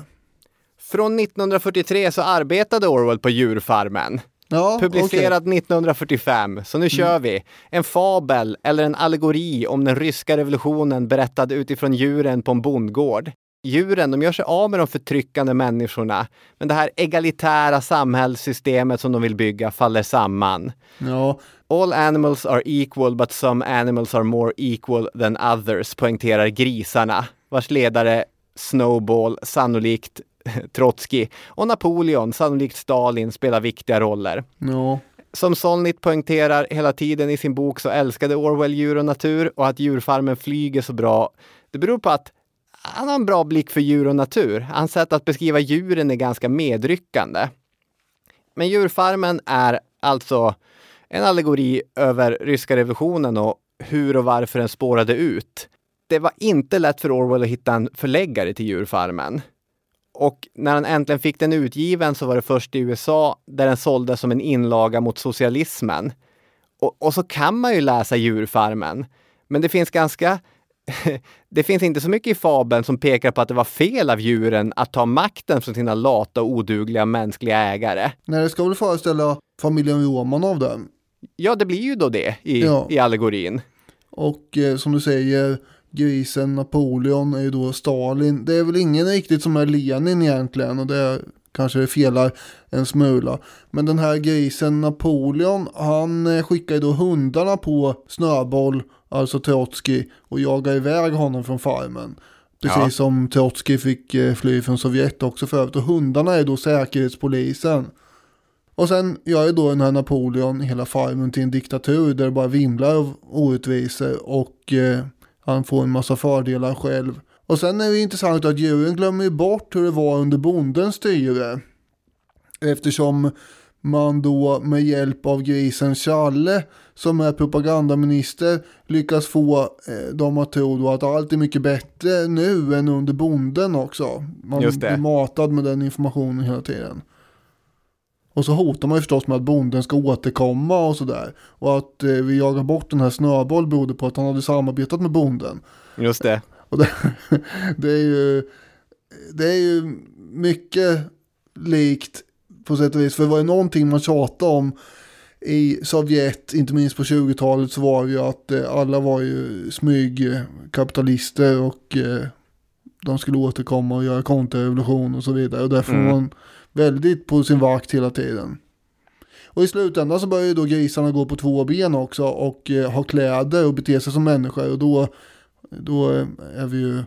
Från 1943 så arbetade Orwell på djurfarmen. Ja, Publicerad okej. 1945, så nu kör vi. En fabel eller en allegori om den ryska revolutionen berättad utifrån djuren på en bondgård. Djuren, de gör sig av med de förtryckande människorna. Men det här egalitära samhällssystemet som de vill bygga faller samman. Ja, All animals are equal but some animals are more equal than others, poängterar grisarna, vars ledare Snowball, sannolikt Trotsky, och Napoleon, sannolikt Stalin, spelar viktiga roller. ja. Som Solnit poängterar hela tiden i sin bok så älskade Orwell djur och natur och att djurfarmen flyger så bra. Det beror på att han har en bra blick för djur och natur. Hans sätt att beskriva djuren är ganska medryckande. Men djurfarmen är alltså en allegori över ryska revolutionen och hur och varför den spårade ut. Det var inte lätt för Orwell att hitta en förläggare till djurfarmen. Och när han äntligen fick den utgiven så var det först i USA där den såldes som en inlaga mot socialismen. Och, och så kan man ju läsa Djurfarmen. Men det finns ganska det finns inte så mycket i fabeln som pekar på att det var fel av djuren att ta makten från sina lata och odugliga mänskliga ägare. Nej, det ska väl föreställa familjen Romanov där. Ja, det blir ju då det i, Ja. i allegorin. Och eh, som du säger, grisen Napoleon är ju då Stalin. Det är väl ingen riktigt som är Lenin egentligen och det kanske det felar en smula. Men den här grisen Napoleon, han eh, skickar ju då hundarna på Snöboll, alltså Trotsky, och jagar iväg honom från farmen. Precis Ja. som Trotsky fick eh, fly från Sovjet också förut. Och hundarna är då säkerhetspolisen. Och sen gör ju då den här Napoleon hela farmen till en diktatur där det bara vimlar av orättvisor och eh, han får en massa fördelar själv. Och sen är det intressant att djuren glömmer ju bort hur det var under bondens styre. Eftersom man då med hjälp av grisen Challe som är propagandaminister lyckas få eh, dem att tro att allt är mycket bättre nu än under bonden också. Man blir matad med den informationen hela tiden. Och så hotar man ju förstås med att bonden ska återkomma och sådär. Och att eh, vi jagar bort den här snöboll berodde på att han hade samarbetat med bonden. Just det. Och det, det är ju det är ju mycket likt på sätt och vis. För var det någonting man tjatade om i Sovjet, inte minst på 20-talet, så var det ju att eh, alla var ju smygkapitalister och eh, de skulle återkomma och göra kontrarevolution och så vidare. Och därför Mm. var man väldigt på sin vakt hela tiden. Och i slutändan så börjar ju då grisarna gå på två ben också och eh, ha kläder och bete sig som människor. Och då, då eh, är vi ju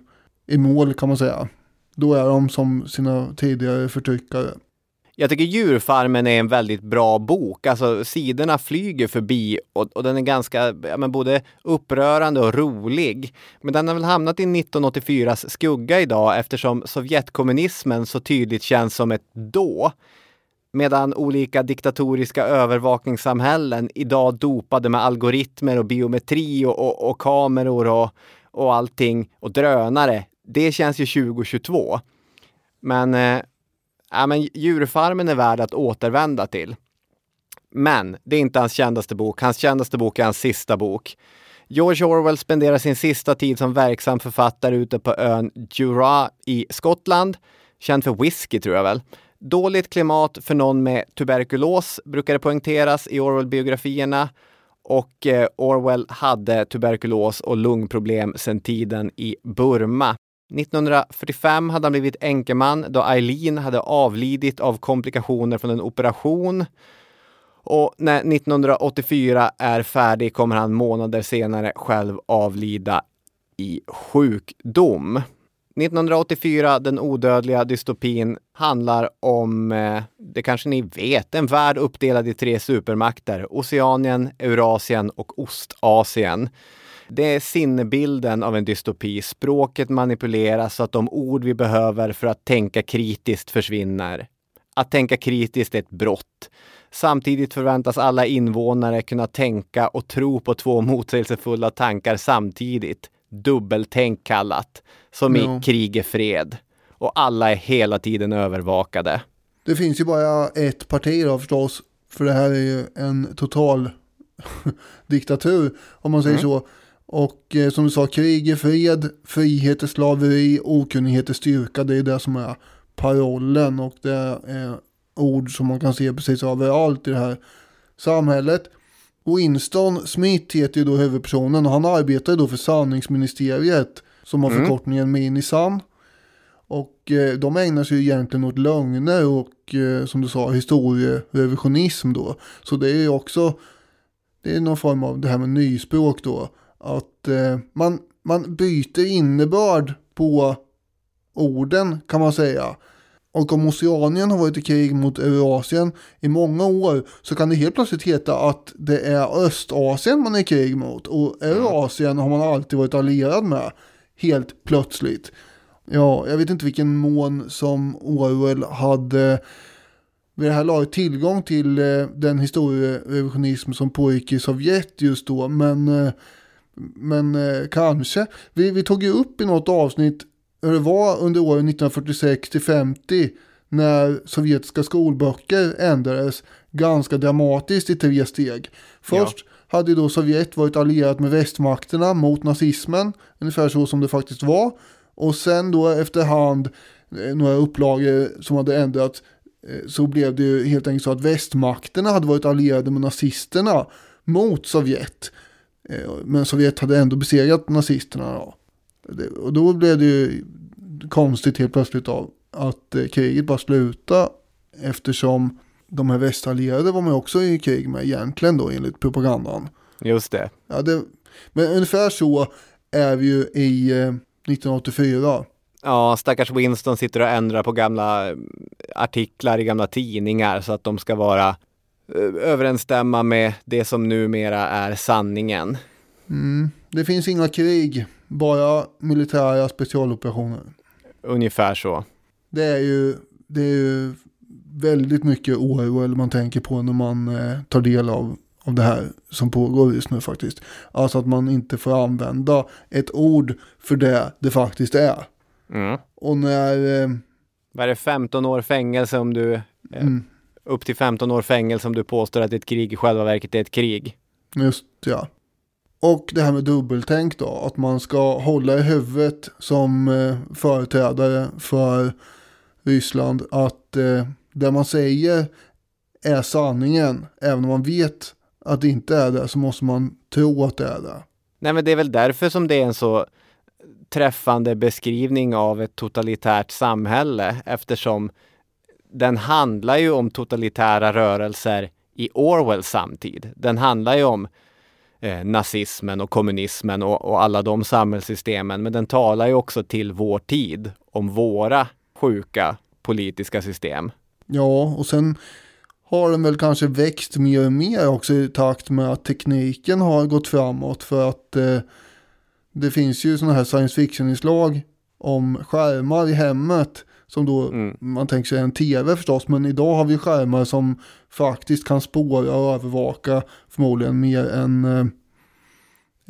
i mål kan man säga. Då är de som sina tidigare förtryckare. Jag tycker Djurfarmen är en väldigt bra bok. Alltså sidorna flyger förbi och, och den är ganska, ja, men både upprörande och rolig. Men den har väl hamnat i 1984s skugga idag eftersom Sovjetkommunismen så tydligt känns som ett då. Medan olika diktatoriska övervakningssamhällen idag dopade med algoritmer och biometri och, och, och kameror och, och allting och drönare. Det känns ju 2022. Men eh, Ja, men Djurfarmen är värd att återvända till. Men det är inte hans kändaste bok. Hans kändaste bok är hans sista bok. George Orwell spenderar sin sista tid som verksam författare ute på ön Jura i Skottland. Känd för whisky tror jag väl. Dåligt klimat för någon med tuberkulos brukar det poängteras i Orwell-biografierna. Och eh, Orwell hade tuberkulos och lungproblem sedan tiden i Burma. 1945 hade han blivit enkeman då Eileen hade avlidit av komplikationer från en operation. Och när 1984 är färdig kommer han månader senare själv avlida i sjukdom. 1984, Den odödliga dystopin, handlar om, eh, det kanske ni vet, en värld uppdelad i tre supermakter. Oceanien, Eurasien och Ostasien. Det är sinnebilden av en dystopi. Språket manipuleras så att de ord vi behöver för att tänka kritiskt försvinner. Att tänka kritiskt är ett brott. Samtidigt förväntas alla invånare kunna tänka och tro på två motsägelsefulla tankar samtidigt. Dubbeltänk kallat. Som Ja. i krig är fred. Och alla är hela tiden övervakade. Det finns ju bara ett parti då förstås. För det här är ju en total diktatur om man säger Mm. så. Och eh, som du sa, krig är fred, frihet är slaveri, okunnighet är styrka. Det är det som är parollen och det är ord som man kan se precis överallt i det här samhället. Winston Smith heter ju då huvudpersonen och han arbetar då för sanningsministeriet som har Mm. förkortningen Minisan. Och eh, de ägnar sig ju egentligen åt lögner och eh, som du sa historierevisionism då. Så det är ju också, det är någon form av det här med nyspråk då. Att eh, man, man byter innebörd på orden kan man säga. Och om Oceanien har varit i krig mot Eurasien i många år så kan det helt plötsligt heta att det är Östasien man är i krig mot. Och Eurasien har man alltid varit allierad med. Helt plötsligt. Ja, jag vet inte vilken mån som Orwell hade vid det här laget tillgång till eh, den historierevisionism som pågick i Sovjet just då. Men, eh, men eh, kanske. Vi, vi tog ju upp i något avsnitt hur det var under åren 1946 till 50 när sovjetiska skolböcker ändrades ganska dramatiskt i tre steg. Först hade ju då Sovjet varit allierat med västmakterna mot nazismen, ungefär så som det faktiskt var. Och sen då efterhand eh, några upplagor som hade ändrats eh, så blev det ju helt enkelt så att västmakterna hade varit allierade med nazisterna mot Sovjet. Eh, Men Sovjet hade ändå besegrat nazisterna då. Och då blev det ju konstigt helt plötsligt av att eh, kriget bara slutade eftersom de här västallierade var man också i krig med egentligen då enligt propagandan. Just det. Ja, det, men ungefär så är vi ju i eh, 1984. Ja, stackars Winston sitter och ändrar på gamla eh, artiklar i gamla tidningar så att de ska vara eh, överensstämma med det som numera är sanningen. Mm. Det finns inga krig, bara militära specialoperationer. Ungefär så. Det är ju, det är ju väldigt mycket Orwell man tänker på när man eh, tar del av, av det här som pågår just nu faktiskt. Alltså att man inte får använda ett ord för det det faktiskt är. Mm. Och när, eh, Vad är det, 15 år fängelse om du, eh, mm, upp till 15 år fängelse om du påstår att ett krig i själva verket är ett krig. just ja. Och det här med dubbeltänk då, att man ska hålla i huvudet som eh, företrädare för Ryssland att eh, det man säger är sanningen. Även om man vet att det inte är det så måste man tro att det är det. Nej, men det är väl därför som det är en så träffande beskrivning av ett totalitärt samhälle eftersom den handlar ju om totalitära rörelser i Orwells samtid. Den handlar ju om eh, nazismen och kommunismen och, och alla de samhällssystemen. Men den talar ju också till vår tid om våra sjuka politiska system. Ja, och sen har den väl kanske växt mer och mer också i takt med att tekniken har gått framåt för att eh, det finns ju sådana här science fiction-inslag om skärmar i hemmet som då Mm. man tänker sig en tv förstås men idag har vi skärmar som faktiskt kan spåra och övervaka förmodligen mer än, eh,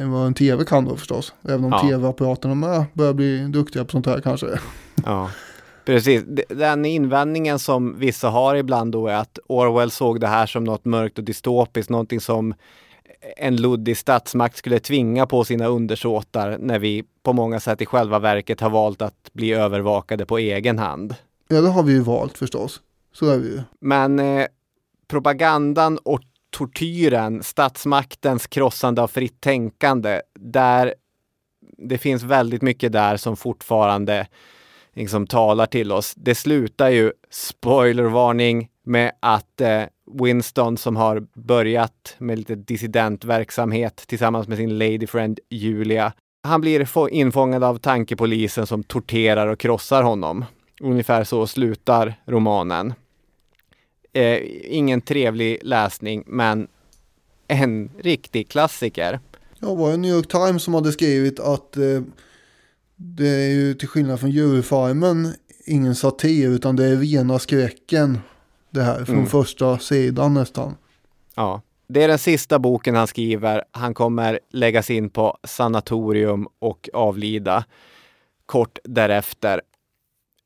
än vad en tv kan då förstås. Även om Ja. tv-apparaterna med börjar bli duktiga på sånt här kanske. Ja, precis. Den invändningen som vissa har ibland då är att Orwell såg det här som något mörkt och dystopiskt, någonting som en luddig statsmakt skulle tvinga på sina undersåtar när vi på många sätt i själva verket har valt att bli övervakade på egen hand. Ja, det har vi ju valt förstås. Så är vi ju. Men eh, propagandan och tortyren, statsmaktens krossande av fritt tänkande, där det finns väldigt mycket där som fortfarande liksom talar till oss. Det slutar ju, spoilervarning, med att eh, Winston som har börjat med lite dissidentverksamhet tillsammans med sin ladyfriend Julia. Han blir infångad av tankepolisen som torterar och krossar honom. Ungefär så slutar romanen. Eh, ingen trevlig läsning, men en riktig klassiker. Ja, var det New York Times som hade skrivit att eh, det är ju till skillnad från djurfarmen ingen satir utan det är rena skräcken det här från mm. första sidan nästan. Ja, det är den sista boken han skriver. Han kommer läggas in på sanatorium och avlida kort därefter.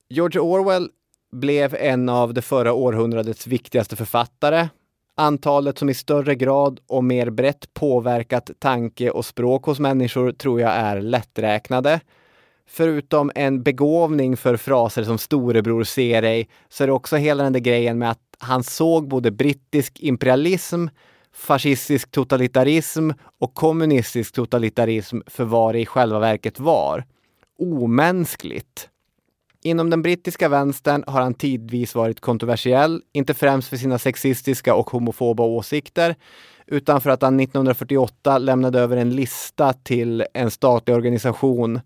George Orwell blev en av det förra århundradets viktigaste författare. Antalet som i större grad och mer brett påverkat tanke och språk hos människor tror jag är lätträknade. Förutom en begåvning för fraser som storebror ser dig, så är det också hela den där grejen med att han såg både brittisk imperialism, fascistisk totalitarism och kommunistisk totalitarism för vad det i själva verket var. Omänskligt. Inom den brittiska vänstern har han tidvis varit kontroversiell, inte främst för sina sexistiska och homofoba åsikter, utan för att han 1948 lämnade över en lista till en statlig organisation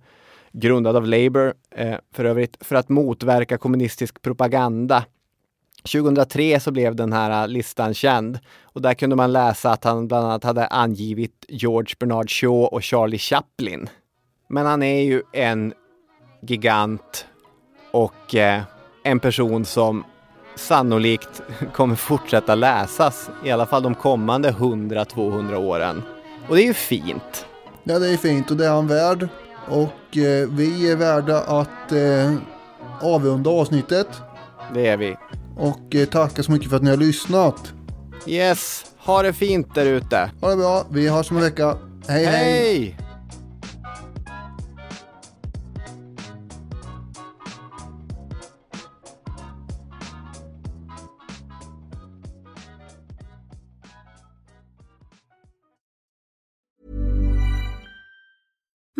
grundad av Labour eh, för övrigt, för att motverka kommunistisk propaganda. 2003 så blev den här eh, listan känd och där kunde man läsa att han bland annat hade angivit George Bernard Shaw och Charlie Chaplin. Men han är ju en gigant och eh, en person som sannolikt kommer fortsätta läsas, i alla fall de kommande 100-200 åren. Och det är ju fint. Ja, det är fint och det är han värd. Och eh, vi är värda att eh, avrunda avsnittet. Det är vi. Och eh, tackar så mycket för att ni har lyssnat. Yes, ha det fint där ute. Ha det bra, vi hörs om en vecka. hej! hej. hej.